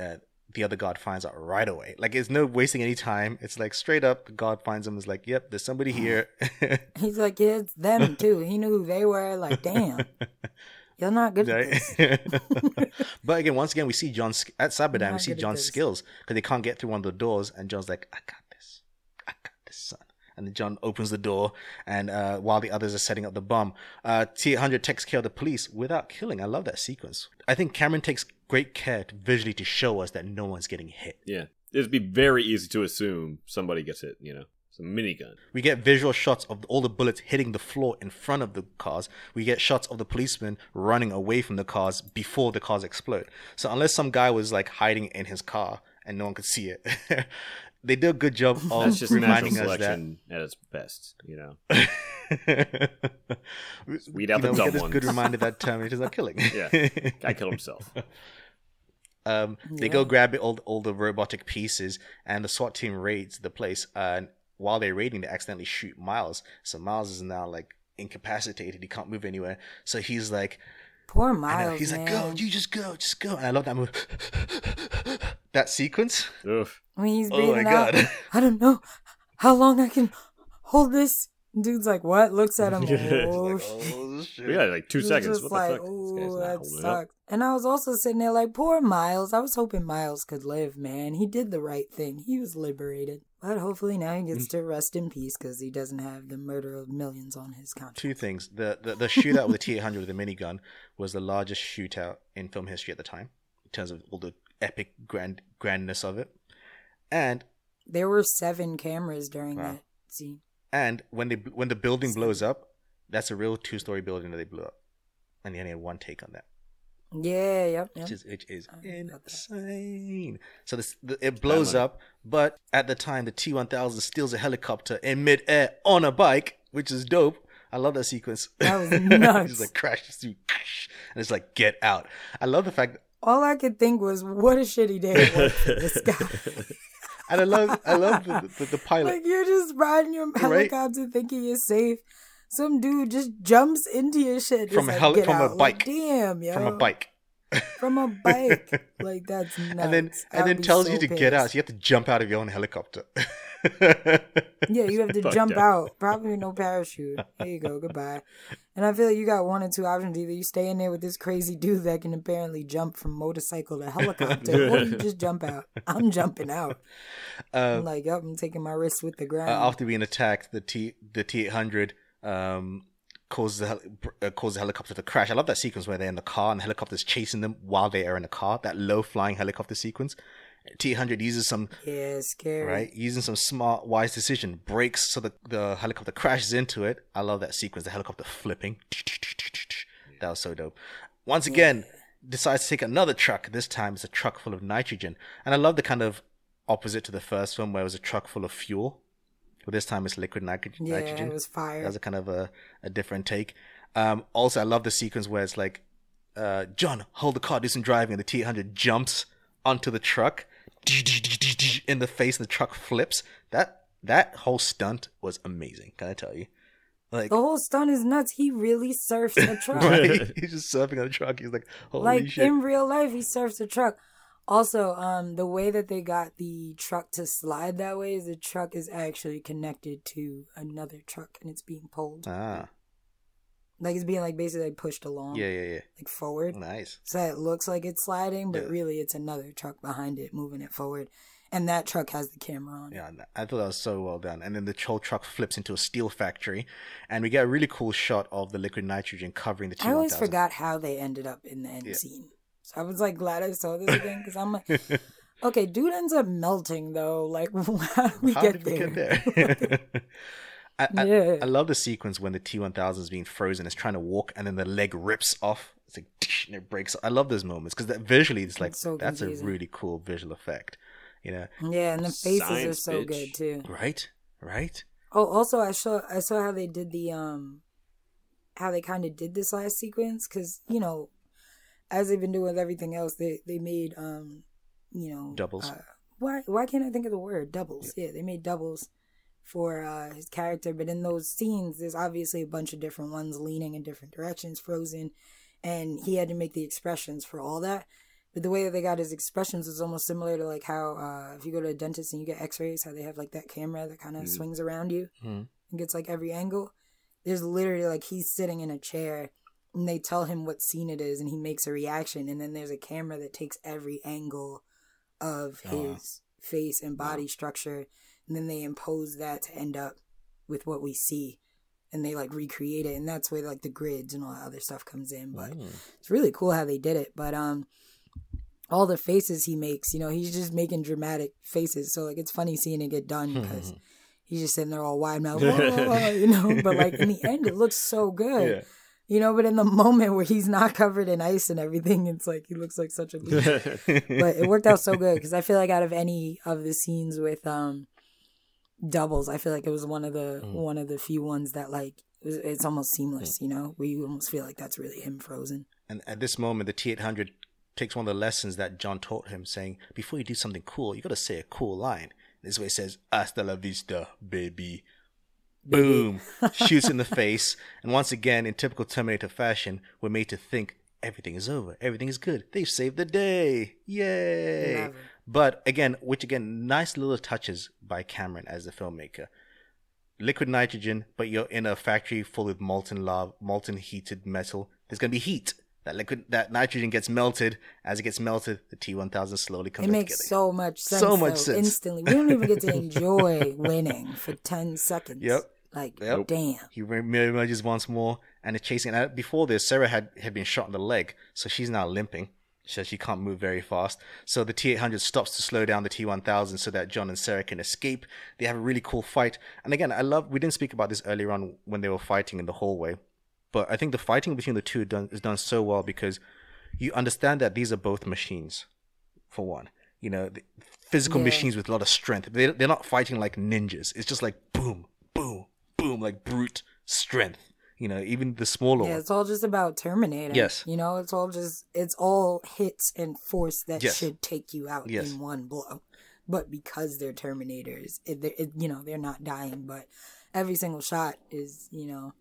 uh, the other god finds out right away. Like, it's no wasting any time. It's like straight up, God finds them, is like, yep, there's somebody here. He's like, yeah, it's them too. He knew who they were. Like, damn, you're not good at this. But again, once again, we see John at Cyberdyne. We see John's skills because they can't get through one of the doors, and John's like, "I got this, I got this, son." And then John opens the door, and uh, while the others are setting up the bomb, uh, T800 takes care of the police without killing. I love that sequence. I think Cameron takes great care to visually to show us that no one's getting hit. Yeah. It'd be very easy to assume somebody gets hit, you know. It's a minigun. We get visual shots of all the bullets hitting the floor in front of the cars. We get shots of the policemen running away from the cars before the cars explode. So unless some guy was like hiding in his car and no one could see it, they do a good job of That's just natural reminding us that. selection at its best, you know. Weed You out the know, we dumb get this ones. good reminder that Terminators are killing. Yeah. Guy killed himself. Um, they Yeah. go grab it, all, all the robotic pieces, and the SWAT team raids the place. And while they're raiding, they accidentally shoot Miles. So Miles is now like incapacitated; he can't move anywhere. So he's like, Poor Miles, he's man. like, "Go, you just go, just go." And I love that move. that sequence. Oof. when he's Oh my out, God. I don't know how long I can hold this. Dude's like, what? Looks at him. Oh, Like, shit. oh shit! We got like two He seconds. just What like, the fuck? This oh, that holding sucks. And I was also sitting there like, poor Miles. I was hoping Miles could live, man. He did the right thing. He was liberated. But hopefully now he Mm. gets to rest in peace because he doesn't have the murder of millions on his contract. Two things: the the, the shootout with the T eight hundred with the minigun was the largest shootout in film history at the time, in terms of all the epic grand grandness of it, and There were seven cameras during Wow. that scene. And when they when the building blows up, that's a real two story building that they blew up, and they only had one take on that, Yeah, yep, yep. which is which is I heard about that. insane. So this the, it blows up, but at the time the T one thousand steals a helicopter in midair on a bike, which is dope. I love that sequence. That was nuts. just like crashes through, and it's like get out. I love the fact, All I could think was, what a shitty day it was for this guy. and I love I love the, the, the pilot. like you're just riding your Right. helicopter thinking you're safe. Some dude just jumps into your shit From a like, heli- from a out. Like, bike. Damn, yo. from a bike. from a bike. like that's nuts. and then and then tells so you to get out. So you have to jump out of your own helicopter. Yeah, you have to Fuck jump out. Probably no parachute. There you go. Goodbye. And I feel like you got one or two options. Either you stay in there with this crazy dude that can apparently jump from motorcycle to helicopter, or you just jump out. I'm jumping out. Uh, I'm like, yep, I'm taking my risks with the ground. uh, after being attacked, the T the T eight hundred um causes the hel- uh, causes the helicopter to crash. I love that sequence where they're in the car and the helicopter's chasing them while they are in the car. That low flying helicopter sequence. T eight hundred uses some yeah, scary. right using some smart wise decision brakes so the the helicopter crashes into it. I love that sequence. The helicopter flipping. That was so dope. Once again, decides to take another truck. This time it's a truck full of nitrogen, and I love the kind of opposite to the first one where it was a truck full of fuel. But this time it's liquid nitrogen. Yeah, nitrogen. it was fire. That was a kind of a, a different take. Um, also, I love the sequence where it's like, uh, John, hold the car, do some driving, and the T 800 jumps onto the truck in the face, and the truck flips. That that whole stunt was amazing. Can I tell you? Like, the whole stunt is nuts. He really surfs a truck. right? He's just surfing on a truck. He's like, holy like shit! in real life, he surfs a truck. Also, um, the way that they got the truck to slide that way is the truck is actually connected to another truck and it's being pulled. ah, Like it's being like basically like pushed along, yeah, yeah, yeah. like forward. Nice. So it looks like it's sliding, but Yeah. really it's another truck behind it moving it forward. And that truck has the camera on. Yeah, I thought that was so well done. And then the whole truck flips into a steel factory, and we get a really cool shot of the liquid nitrogen covering the T1000. I always forgot how they ended up in the end Yeah. scene. So I was like glad I saw this again because I'm like, okay, dude ends up melting though. Like, how did we, How get, did we there? get there? I, I, Yeah. I love the sequence when the T1000 is being frozen. It's trying to walk, and then the leg rips off. It's like and it breaks. I love those moments because visually, it's like It's so that's a really cool visual effect. You know, Yeah, and the faces are so bitch. good too. right? Right? Oh, also I saw I saw how they did the um, how they kind of did this last sequence because you know, as they've been doing with everything else, they they made um, you know, Doubles. Uh, why why can't I think of the word doubles? Yeah, they made doubles for uh his character, but in those scenes, there's obviously a bunch of different ones leaning in different directions, frozen, and he had to make the expressions for all that. But the way that they got his expressions is almost similar to like how uh, if you go to a dentist and you get X-rays, how they have like that camera that kind of Mhm. swings around you Mhm. and gets like every angle. There's literally like he's sitting in a chair and they tell him what scene it is and he makes a reaction and then there's a camera that takes every angle of his Oh, face and body structure and then they impose that to end up with what we see. And they like recreate it and that's where like the grids and all that other stuff comes in. But Mm. it's really cool how they did it. But um all the faces he makes you know he's just making dramatic faces. So like it's funny seeing it get done because he's just sitting there all wide mouth you know? But like in the end it looks so good. Yeah. you know but in the moment where he's not covered in ice and everything it's like he looks like such a loser but it worked out so good because I feel like out of any of the scenes with um doubles, I feel like it was one of the Mm. one of the few ones that like it was- it's almost seamless. You know, where you almost feel like that's really him frozen. And at this moment, the T800 takes one of the lessons that John taught him, saying, before you do something cool, you got to say a cool line. This way it says, Hasta la vista, baby. Boom. Shoots in the face. And once again, in typical Terminator fashion, we're made to think everything is over. Everything is good. They've saved the day. Yay. Never. But again, which again, nice little touches by Cameron as the filmmaker. Liquid nitrogen, but you're in a factory full of molten lava, molten heated metal. There's gonna be heat. That liquid, that nitrogen gets melted. As it gets melted, the T1000 slowly comes It makes together. so much sense. So much though, sense. Instantly, we don't even get to enjoy winning for ten seconds. Yep. Like, Yep. damn. He re- emerges once more and is chasing. And before this, Sarah had, had been shot in the leg, so she's now limping. So she can't move very fast. So the T800 stops to slow down the T1000 so that John and Sarah can escape. They have a really cool fight. And again, I love, we didn't speak about this earlier on when they were fighting in the hallway. But I think the fighting between the two done, is done so well because you understand that these are both machines, for one. You know, the physical Yeah. machines with a lot of strength. They, they're not fighting like ninjas. It's just like boom, boom, boom, like brute strength. You know, even the smaller Yeah, one. it's all just about Terminator. Yes. You know, it's all just it's all hits and force that Yes. should take you out Yes. in one blow. But because they're Terminators, it, it, you know, they're not dying. But every single shot is, you know,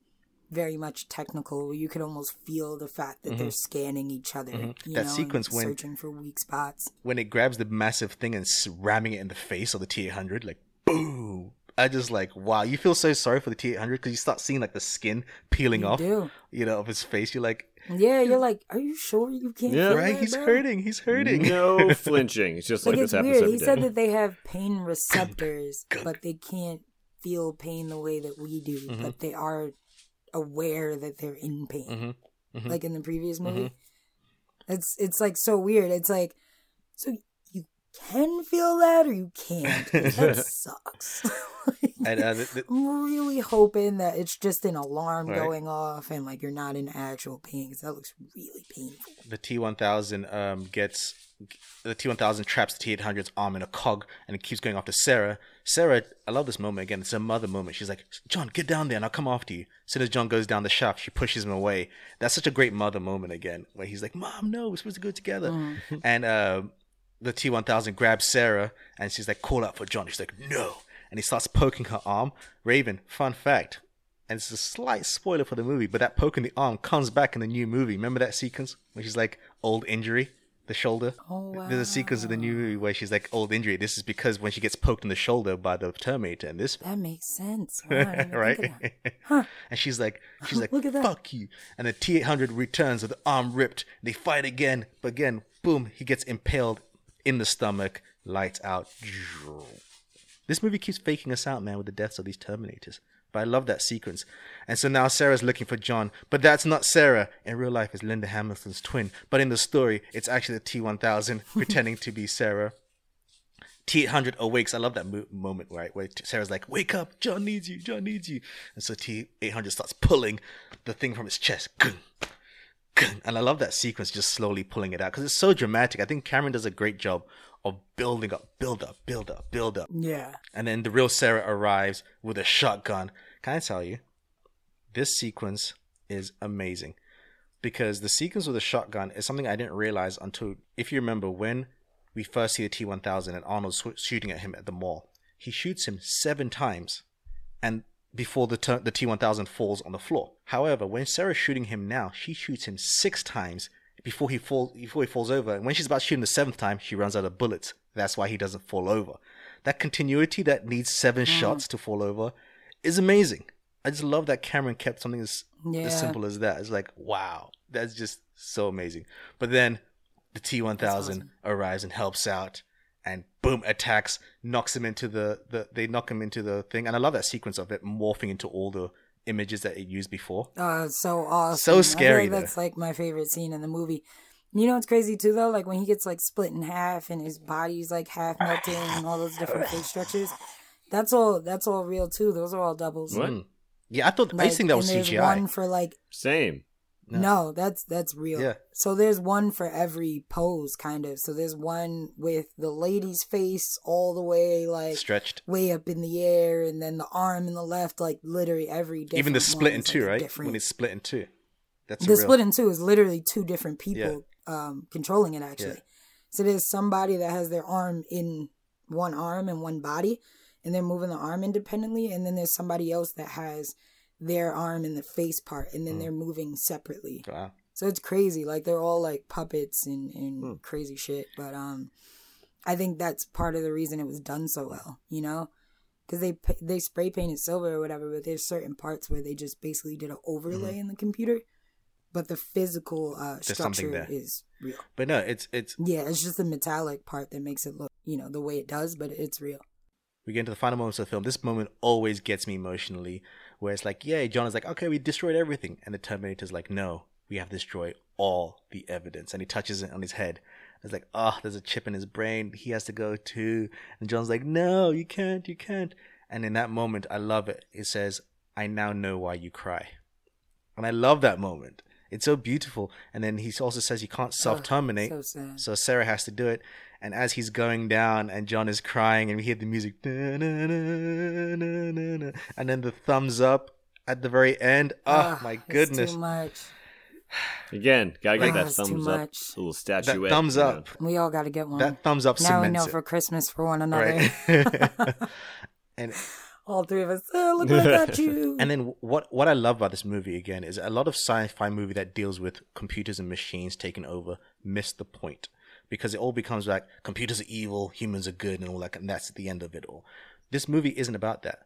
very much technical. You could almost feel the fact that they're scanning each other. Mm-hmm. That know, sequence when- searching for weak spots. when it grabs the massive thing and ramming it in the face of the T800, like boom. I just like wow. You feel so sorry for the T800 because you start seeing like the skin peeling You off, do. you know, of his face. You're like, Yeah, you're like, are you sure you can't? Yeah. right? that, He's bro? hurting. He's hurting. No flinching. It's just Like, like, it's this happens weird. every He day. said that they have pain receptors, but they can't feel pain the way that we do. Mm-hmm. But they are aware that they're in pain, Mhm. Mhm. like in the previous movie. Mm-hmm. It's it's like so weird. It's like so you can feel that or you can't. that sucks. Like, And uh, the, I'm really hoping that it's just an alarm Right. going off and like you're not in actual pain because that looks really painful. the T1000 um, gets the T1000 traps the T800's arm in a cog and it keeps going after Sarah. Sarah, I love this moment again. It's a mother moment. She's like, "John, get down there and I'll come after you." As soon as John goes down the shaft, she pushes him away. That's such a great mother moment again, where he's like, "Mom, no, we're supposed to go together." And uh, the T1000 grabs Sarah and she's like, "Call out for John." She's like, "No," and he starts poking her arm. Raven, fun fact. And it's a slight spoiler for the movie, but that poke in the arm comes back in the new movie. Remember that sequence where she's like old injury, the shoulder. Oh wow! There's a sequence in the new movie where she's like old injury. This is because when she gets poked in the shoulder by the Terminator in this, That makes sense. Wow, I didn't even think of right? Huh. and she's like, she's like, Look at that. fuck you. And the T800 returns with the arm ripped. They fight again, but again, boom, he gets impaled in the stomach. Lights out. This movie keeps faking us out, man, with the deaths of these Terminators. But I love that sequence. And so now Sarah's looking for John, but that's not Sarah. In real life, it's Linda Hamilton's twin. But in the story, it's actually the T1000 pretending to be Sarah. T800 awakes. I love that mo- moment, right? Where Sarah's like, Wake up, John needs you, John needs you. And so T800 starts pulling the thing from his chest. And I love that sequence, just slowly pulling it out because it's so dramatic. I think Cameron does a great job of building up, build up, build up, build up. Yeah. And then the real Sarah arrives with a shotgun. Can I tell you, this sequence is amazing because the sequence with the shotgun is something I didn't realize until, if you remember, when we first see the T 1000 and Arnold's shooting at him at the mall, he shoots him seven times and before the, tur- the T 1000 falls on the floor. However, when Sarah's shooting him now, she shoots him six times before he fall before he falls over. And when she's about to shoot him the seventh time, she runs out of bullets. That's why he doesn't fall over. That continuity that needs seven mm. shots to fall over is amazing. I just love that Cameron kept something as, Yeah. as simple as that. It's like, wow, that's just so amazing. But then the T one thousand arrives and helps out and boom attacks, knocks him into the, the they knock him into the thing. And I love that sequence of it morphing into all the images that it used before. Oh, it's so awesome. So scary, feel like that's like my favorite scene in the movie. You know what's crazy too though? Like when he gets like split in half and his body's like half melting and all those different face structures. That's all that's all real too. Those are all doubles. What? Mm. Yeah, I thought I Like, used to think that was and CGI. one for like Same. No. no. that's that's real. Yeah. So there's one for every pose kind of. So there's one with the lady's face all the way like Stretched. way up in the air and then the arm in the left like literally every different Even the split in two, like, right? different- When it's split in two. That's the real. split in two is literally two different people um, controlling it actually. Yeah. So there's somebody that has their arm in one arm and one body, and they're moving the arm independently, and then there's somebody else that has their arm and the face part, and then they're moving separately. Wow. So it's crazy. Like they're all like puppets and, and Hmm. crazy shit. But um, I think that's part of the reason it was done so well. You know, because they they spray painted silver or whatever, but there's certain parts where they just basically did an overlay in the computer, but the physical uh, Mm-hmm. Structure is real. But no, it's it's Yeah, it's just the metallic part that makes it look, you know, the way it does, but it's real. we get into the final moments of the film. This moment always gets me emotionally, where it's like, yeah, John is like, okay, we destroyed everything, and the Terminator's like, no, we have destroyed all the evidence, and he touches it on his head. It's like, oh, there's a chip in his brain. He has to go too. And John's like, no, you can't, you can't. And in that moment, I love it. It says, I now know why you cry. And I love that moment. It's so beautiful. And then he also says you can't self terminate. So. So Sarah has to do it. And as he's going down and John is crying and we hear the music, and then the thumbs up at the very end. Oh Ah, my goodness. too much. Again, gotta get Ah, that thumbs up, much. little That statuette. thumbs you know. up. We all got to get one. That thumbs up now we know it. for Christmas for one another. Right. and all All three of us. Oh, look what I got you. And then what what I love about this movie again is a lot of sci-fi movie that deals with computers and machines taking over miss the point because it all becomes like computers are evil, humans are good, and all that, and that's the end of it all. This movie isn't about that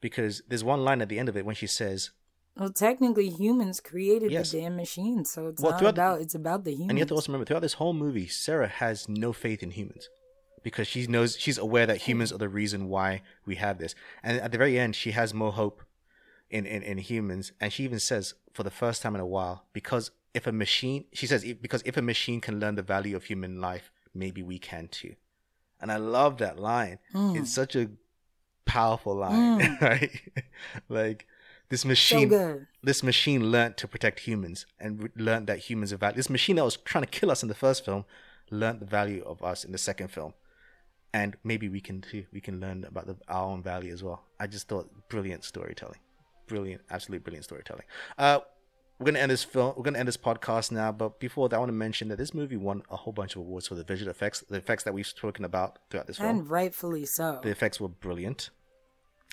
because there's one line at the end of it when she says, well, technically, humans created Yes. the damn machine, so it's Well, not about. It's about the humans. and you have to also remember throughout this whole movie, Sarah has no faith in humans because she knows she's aware that humans are the reason why we have this, and at the very end, she has more hope in, in, in humans. And she even says, for the first time in a while, because if a machine, she says, because if a machine can learn the value of human life, maybe we can too. And I love that line. Mm. It's such a powerful line, Mm. right? like this machine, good. this machine learned to protect humans and learned that humans are valuable. This machine that was trying to kill us in the first film learned the value of us in the second film. And maybe we can too. We can learn about the, our own value as well. I just thought brilliant storytelling, brilliant, absolutely brilliant storytelling. Uh, we're gonna end this film. We're gonna end this podcast now. But before that, I want to mention that this movie won a whole bunch of awards for the visual effects, the effects that we've spoken about throughout this film. And rightfully so. The effects were brilliant,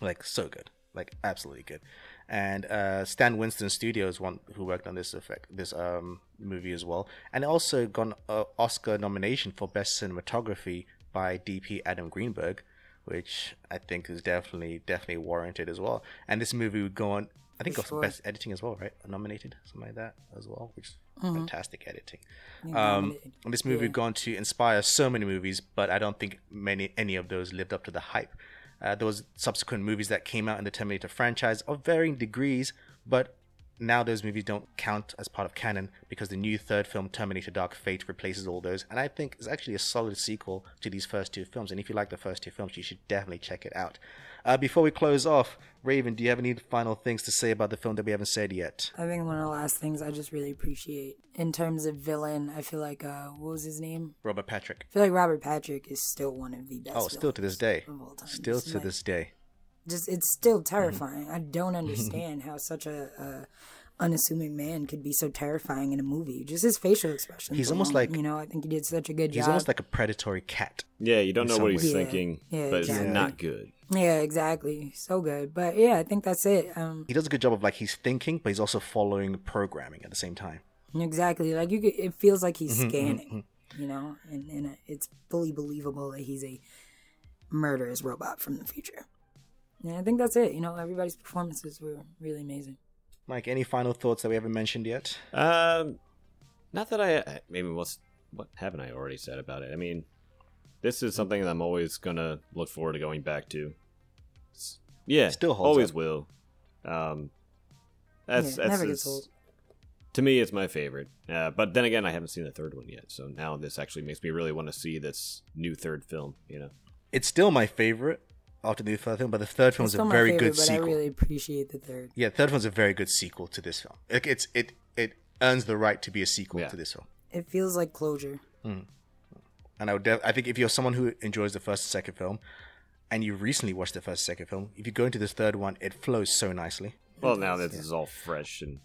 like so good, like absolutely good. And uh, Stan Winston Studios, one who worked on this effect, this um movie as well, and it also got an uh, Oscar nomination for best cinematography by DP Adam Greenberg, which I think is definitely definitely warranted as well. And this movie would go on. I think sure. best editing as well, right? Nominated, something like that as well, which is fantastic editing. Um, this movie Yeah. gone to inspire so many movies, but I don't think many any of those lived up to the hype. Uh, there was subsequent movies that came out in the Terminator franchise of varying degrees, but now those movies don't count as part of canon because the new third film, Terminator Dark Fate, replaces all those. And I think it's actually a solid sequel to these first two films. And if you like the first two films, you should definitely check it out. Uh, before we close off, Raven, do you have any final things to say about the film that we haven't said yet? I think one of the last things I just really appreciate in terms of villain, I feel like uh, what was his name? Robert Patrick. I feel like Robert Patrick is still one of the best. Oh, still to this day. of all time. Still to like- this day. Just it's still terrifying. I don't understand how such a, a unassuming man could be so terrifying in a movie. Just his facial expressions. He's almost like- you know. I think he did such a good He's job. He's almost like a predatory cat. Yeah, you don't know what he's. Yeah. thinking, Yeah, but it's not good. yeah, exactly. So good. But yeah, I think that's it. Um, He does a good job of like he's thinking, but he's also following programming at the same time. exactly. Like you, could, it feels like he's Mm-hmm, scanning. You know, and and it's fully believable that he's a murderous robot from the future. And I think that's it. You know, everybody's performances were really amazing. Mike, any final thoughts that we haven't mentioned yet? Um, not that I maybe what's what haven't I already said about it? I mean, this is something that I'm always gonna look forward to going back to. S- Yeah, Still holds always up. will. Um, that's Yeah, that's never gets old. To me, it's my favorite. Uh, but then again, I haven't seen the third one yet, so now this actually makes me really want to see this new third film. You know, It's still my favorite after the third film, but the third film It's is a very favorite, good but sequel. I really appreciate the third. Yeah, the third one's a very good sequel to this film. It, it's it it earns the right to be a sequel Yeah. to this film. It feels like closure. Hmm. And I would, def- I think if you're someone who enjoys the first and second film, and you recently watched the first and second film, if you go into this third one, it flows so nicely. well now that this is all fresh and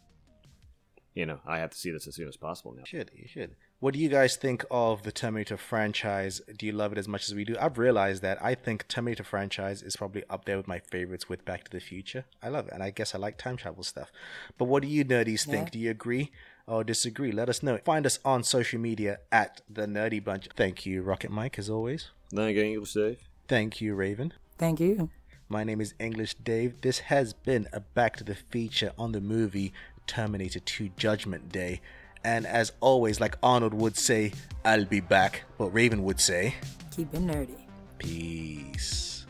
you know I have to see this as soon as possible now. You should. You should. What do you guys think of the Terminator franchise? Do you love it as much as we do? I've realized that I think Terminator franchise is probably up there with my favorites with Back to the Future. I love it, and I guess I like time travel stuff. But what do you nerdies think? Do you agree or disagree? Let us know. Find us on social media at the Nerdy Bunch. Thank you, Rocket Mike, as always. Then again, English Dave. Thank you, Raven. Thank you. My name is English Dave. This has been a Back to the Feature on the movie Terminator 2 Judgment Day. And as always, like Arnold would say, I'll be back. But Raven would say, Keep it nerdy. peace.